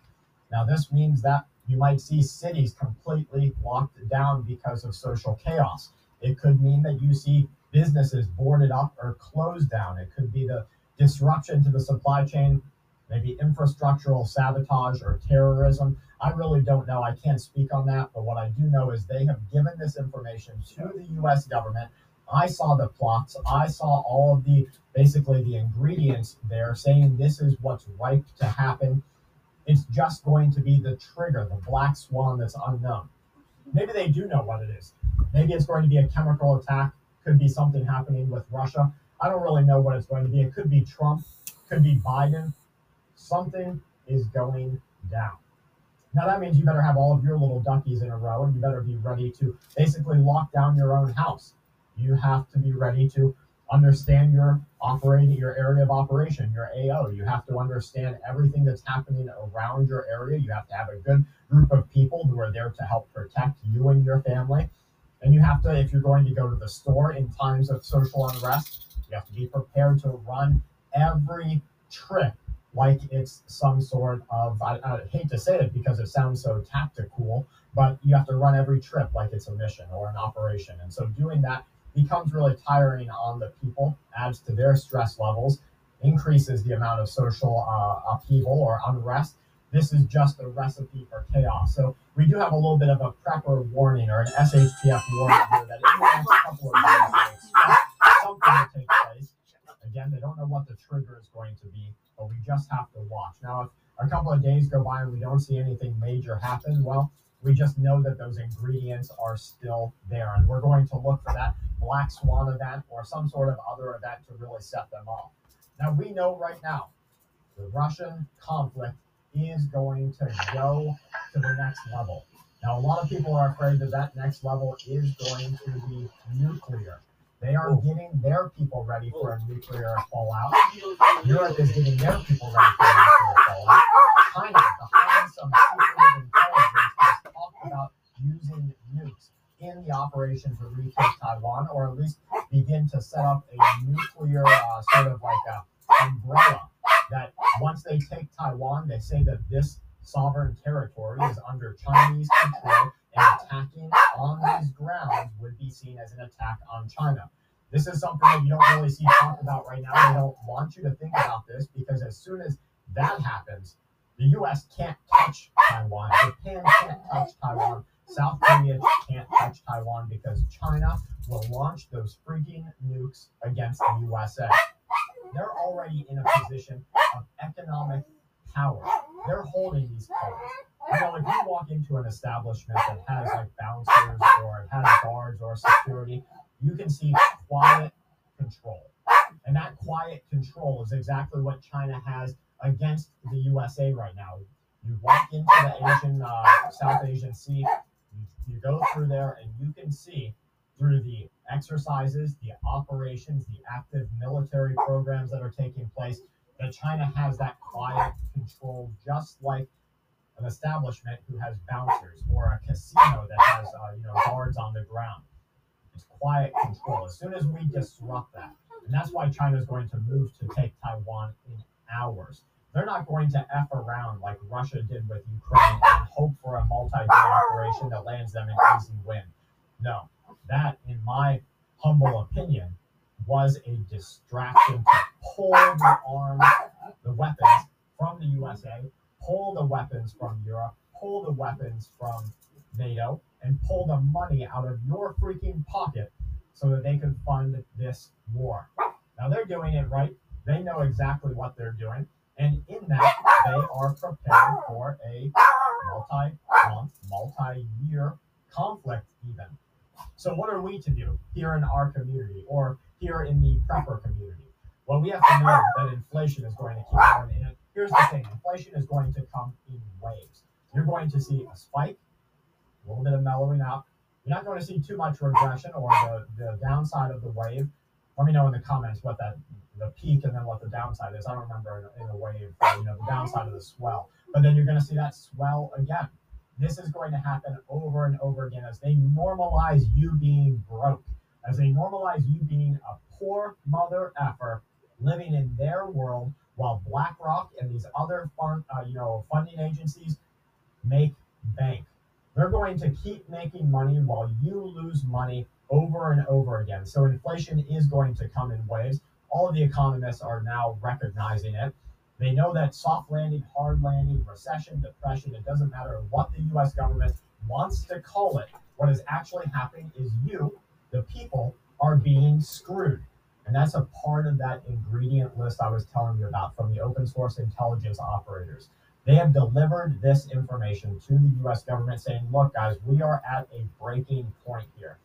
Now, this means that you might see cities completely locked down because of social chaos. It could mean that you see businesses boarded up or closed down. It could be the disruption to the supply chain, maybe infrastructural sabotage or terrorism. I really don't know. I can't speak on that, but what I do know is they have given this information to the U.S. government. I saw the plots. I saw all of the basically the ingredients there, saying this is what's ripe to happen. It's just going to be the trigger, the black swan that's unknown. Maybe they do know what it is. Maybe it's going to be a chemical attack. Could be something happening with Russia. I don't really know what it's going to be. It could be Trump. Could be Biden. Something is going down. Now that means you better have all of your little duckies in a row and you better be ready to basically lock down your own house. You have to be ready to understand your operating your area of operation, your AO. You have to understand everything that's happening around your area. You have to have a good group of people who are there to help protect you and your family. And you have to, if you're going to go to the store in times of social unrest, you have to be prepared to run every trip like it's some sort of, I, I hate to say it because it sounds so tactical, but you have to run every trip like it's a mission or an operation. And so doing that becomes really tiring on the people, adds to their stress levels, increases the amount of social uh, upheaval or unrest. This is just a recipe for chaos. So we do have a little bit of a prepper warning or an SHTF warning here that in the next couple of days something take place. Again, they don't know what the trigger is going to be, but we just have to watch. Now, if a couple of days go by and we don't see anything major happen, well, we just know that those ingredients are still there. And we're going to look for that black swan event or some sort of other event to really set them off. Now, we know right now the Russian conflict is going to go to the next level. Now, a lot of people are afraid that that next level is going to be nuclear. They are getting their people ready for a nuclear fallout. Europe is getting their people ready for a nuclear fallout. China, behind some secretive intelligence, has talked about using nukes in the operation to retake Taiwan, or at least begin to set up a nuclear uh, sort of like a umbrella that once they take Taiwan, they say that this sovereign territory is under Chinese control and attacking on these grounds would be seen as an attack on China. This is something that you don't really see talked about right now. They don't want you to think about this because as soon as that happens, the U.S. can't touch Taiwan. Japan can't touch Taiwan. South Korea can't touch Taiwan because China will launch those freaking nukes against the USA. They're already in a position of economic power. They're holding these powers. You know, if you walk into an establishment that has like bouncers or it has guards or security, you can see quiet control. And that quiet control is exactly what China has against the USA right now. You walk into the Asian, uh, South Asian Sea, you, you go through there, and you can see through the exercises, the operations, the active military programs that are taking place, that China has that quiet control, just like an establishment who has bouncers or a casino that has uh, you know guards on the ground. It's quiet control. As soon as we disrupt that, and that's why China is going to move to take Taiwan in hours. They're not going to f around like Russia did with Ukraine and hope for a multi-day operation that lands them an easy win. No, that, in my humble opinion, was a distraction to pull the arms, the weapons from the USA, pull the weapons from Europe, pull the weapons from NATO, and pull the money out of your freaking pocket so that they could fund this war. Now they're doing it right. They know exactly what they're doing. And in that, they are prepared for a multi month, multi year conflict, even. So, what are we to do here in our community or here in the prepper community? Well, we have to know that inflation is going to keep going. And here's the thing inflation is going to come in waves. You're going to see a spike, a little bit of mellowing out. You're not going to see too much regression or the, the downside of the wave. Let me know in the comments what that the peak and then what the downside is. I don't remember in, a wave, you know, the downside of the swell. But then you're going to see that swell again. This is going to happen over and over again as they normalize you being broke, as they normalize you being a poor mother effer living in their world while BlackRock and these other fund, uh, you know, funding agencies make bank. They're going to keep making money while you lose money over and over again. So inflation is going to come in waves. All of the economists are now recognizing it. They know that soft landing, hard landing, recession, depression, it doesn't matter what the US government wants to call it. What is actually happening is you, the people, are being screwed. And that's a part of that ingredient list I was telling you about from the open source intelligence operators. They have delivered this information to the US government saying, look, guys, we are at a breaking point here.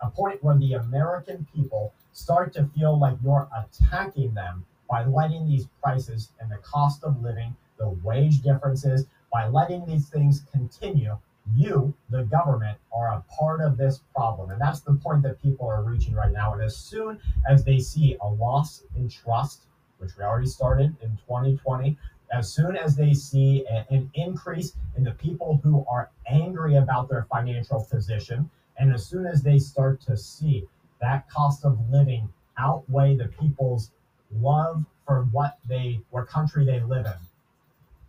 A point where the American people start to feel like you're attacking them by letting these prices and the cost of living, the wage differences, by letting these things continue, you, the government, are a part of this problem. And that's the point that people are reaching right now. And as soon as they see a loss in trust, which we already started in 2020, as soon as they see a- an increase in the people who are angry about their financial position, and as soon as they start to see that cost of living outweigh the people's love for what they, what country they live in,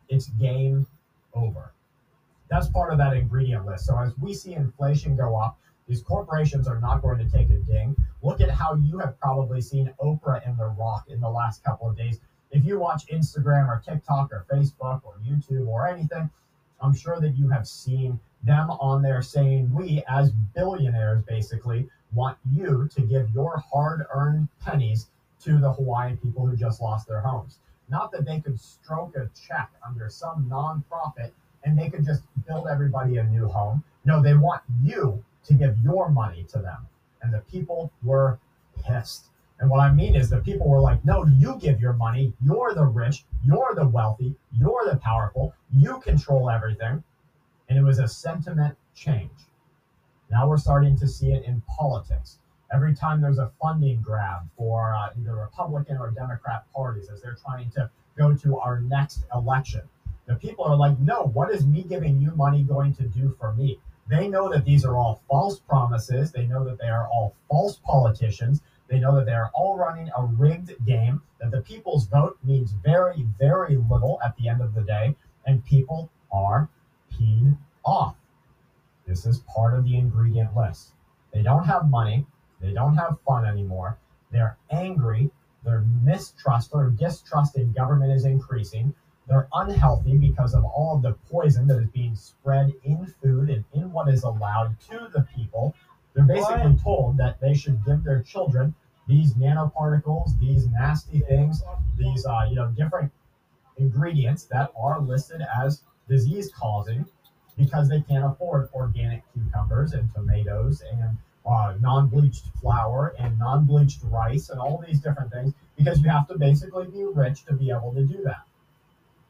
it's game over. That's part of that ingredient list. So as we see inflation go up, these corporations are not going to take a ding. Look at how you have probably seen Oprah and The Rock in the last couple of days. If you watch Instagram or TikTok or Facebook or YouTube or anything, I'm sure that you have seen them on there saying, We, as billionaires, basically want you to give your hard earned pennies to the Hawaiian people who just lost their homes. Not that they could stroke a check under some nonprofit and they could just build everybody a new home. No, they want you to give your money to them. And the people were pissed. And what I mean is the people were like, no, you give your money. You're the rich. You're the wealthy. You're the powerful. You control everything. And it was a sentiment change. Now we're starting to see it in politics. Every time there's a funding grab for uh, either Republican or Democrat parties as they're trying to go to our next election, the people are like, no, what is me giving you money going to do for me? They know that these are all false promises. They know that they are all false politicians. They know that they are all running a rigged game, that the people's vote means very, very little at the end of the day, and people are peed off. This is part of the ingredient list. They don't have money. They don't have fun anymore. They're angry. Their mistrust or distrust in government is increasing. They're unhealthy because of all of the poison that is being spread in food and in what is allowed to the people. They're basically told that they should give their children these nanoparticles, these nasty things, these uh, you know different ingredients that are listed as disease causing because they can't afford organic cucumbers and tomatoes and uh, non-bleached flour and non-bleached rice and all these different things because you have to basically be rich to be able to do that.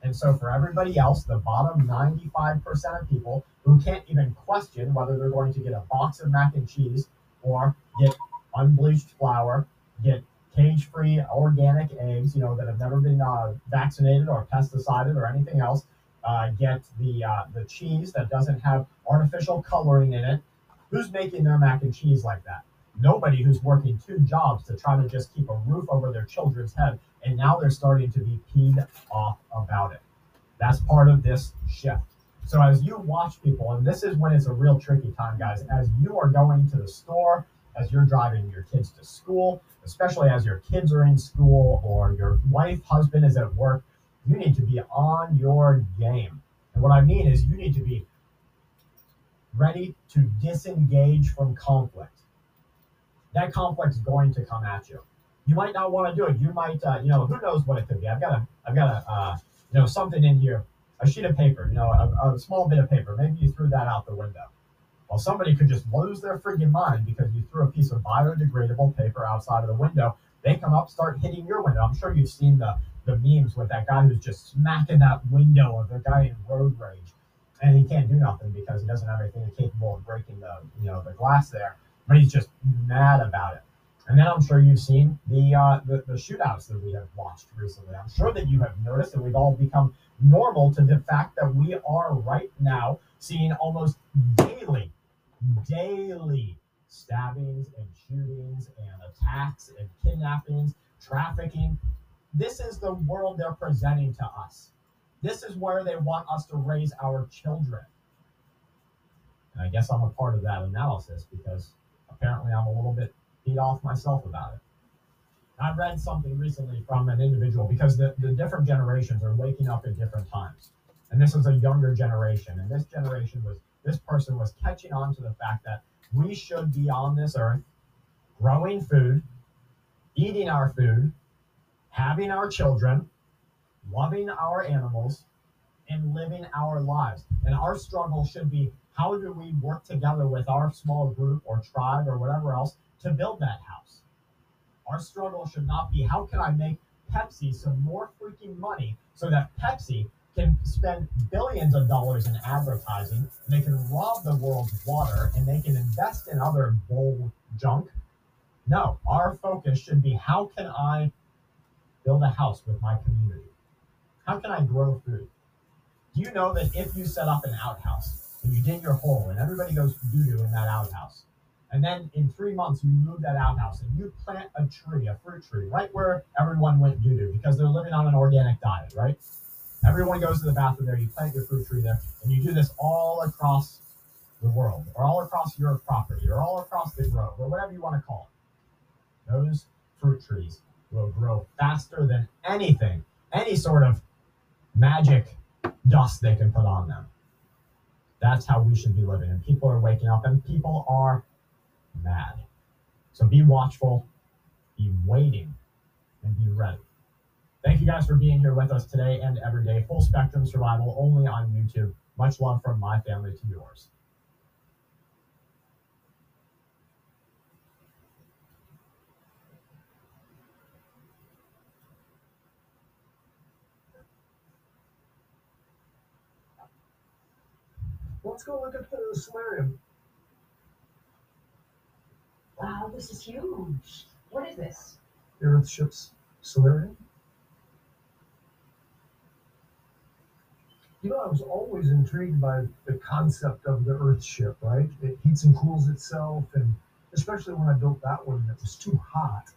And so for everybody else, the bottom 95% of people who can't even question whether they're going to get a box of mac and cheese or get unbleached flour, get cage-free organic eggs, you know, that have never been uh, vaccinated or pesticided or anything else, uh, get the uh, the cheese that doesn't have artificial coloring in it. Who's making their mac and cheese like that? Nobody who's working two jobs to try to just keep a roof over their children's head, and now they're starting to be peed off about it. That's part of this shift. So as you watch people, and this is when it's a real tricky time, guys, as you are going to the store, as you're driving your kids to school, especially as your kids are in school or your wife, husband is at work, you need to be on your game. And what I mean is you need to be ready to disengage from conflict. That conflict is going to come at you. You might not want to do it. You might, uh, you know, who knows what it could be. I've got a, I've got a, uh, you know, something in here, a sheet of paper, you know, a, a small bit of paper. Maybe you threw that out the window. Well, somebody could just lose their freaking mind because you threw a piece of biodegradable paper outside of the window. They come up, start hitting your window. I'm sure you've seen the the memes with that guy who's just smacking that window of the guy in road rage, and he can't do nothing because he doesn't have anything capable of breaking the you know the glass there. But he's just mad about it. And then I'm sure you've seen the, uh, the the shootouts that we have watched recently. I'm sure that you have noticed that we've all become normal to the fact that we are right now seeing almost daily, daily stabbings and shootings and attacks and kidnappings, trafficking. This is the world they're presenting to us. This is where they want us to raise our children. And I guess I'm a part of that analysis because apparently I'm a little bit beat off myself about it. I read something recently from an individual because the, the different generations are waking up at different times. And this was a younger generation. And this generation was, this person was catching on to the fact that we should be on this earth growing food, eating our food, having our children, loving our animals, and living our lives. And our struggle should be how do we work together with our small group or tribe or whatever else to build that house? Our struggle should not be how can I make Pepsi some more freaking money so that Pepsi can spend billions of dollars in advertising, and they can rob the world's water, and they can invest in other bull junk. No, our focus should be how can I build a house with my community? How can I grow food? Do you know that if you set up an outhouse and you dig your hole and everybody goes doo doo in that outhouse, and then in three months you move that outhouse and you plant a tree, a fruit tree, right where everyone went doo doo because they're living on an organic diet, right? Everyone goes to the bathroom there, you plant your fruit tree there, and you do this all across the world, or all across your property, or all across the grove, or whatever you want to call it. Those fruit trees will grow faster than anything, any sort of magic dust they can put on them. That's how we should be living. And people are waking up and people are mad. So be watchful, be waiting, and be ready. Thank you guys for being here with us today and every day. Full spectrum survival only on YouTube. Much love from my family to yours. Let's go look at the solarium. Wow, this is huge. What is this? The Earthship's solarium. You know, I was always intrigued by the concept of the Earthship, right? It heats and cools itself, and especially when I built that one, it was too hot.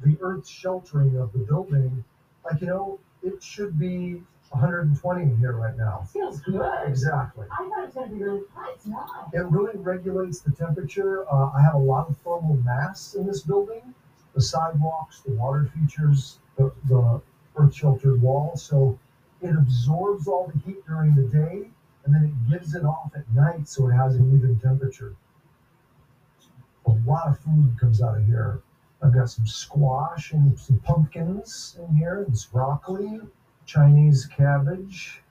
The Earth sheltering of the building, like, you know, it should be 120 in here right now. Feels good. Exactly. I thought it was going to be really hot. It's not. It really regulates the temperature. Uh, I have a lot of thermal mass in this building the sidewalks, the water features, the, the earth sheltered wall. So it absorbs all the heat during the day and then it gives it off at night so it has an even temperature. A lot of food comes out of here. I've got some squash and some pumpkins in here, and some broccoli, Chinese cabbage,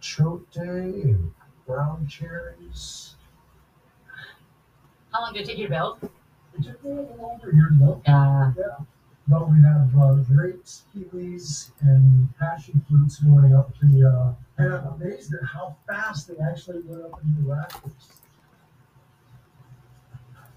chote, and ground cherries. How long did it take you to build? It took me a little over here to build. Uh, Yeah. But we have uh, grapes, kiwis, and passion fruits going up the. Uh, and I'm amazed at how fast they actually went up into the rafters.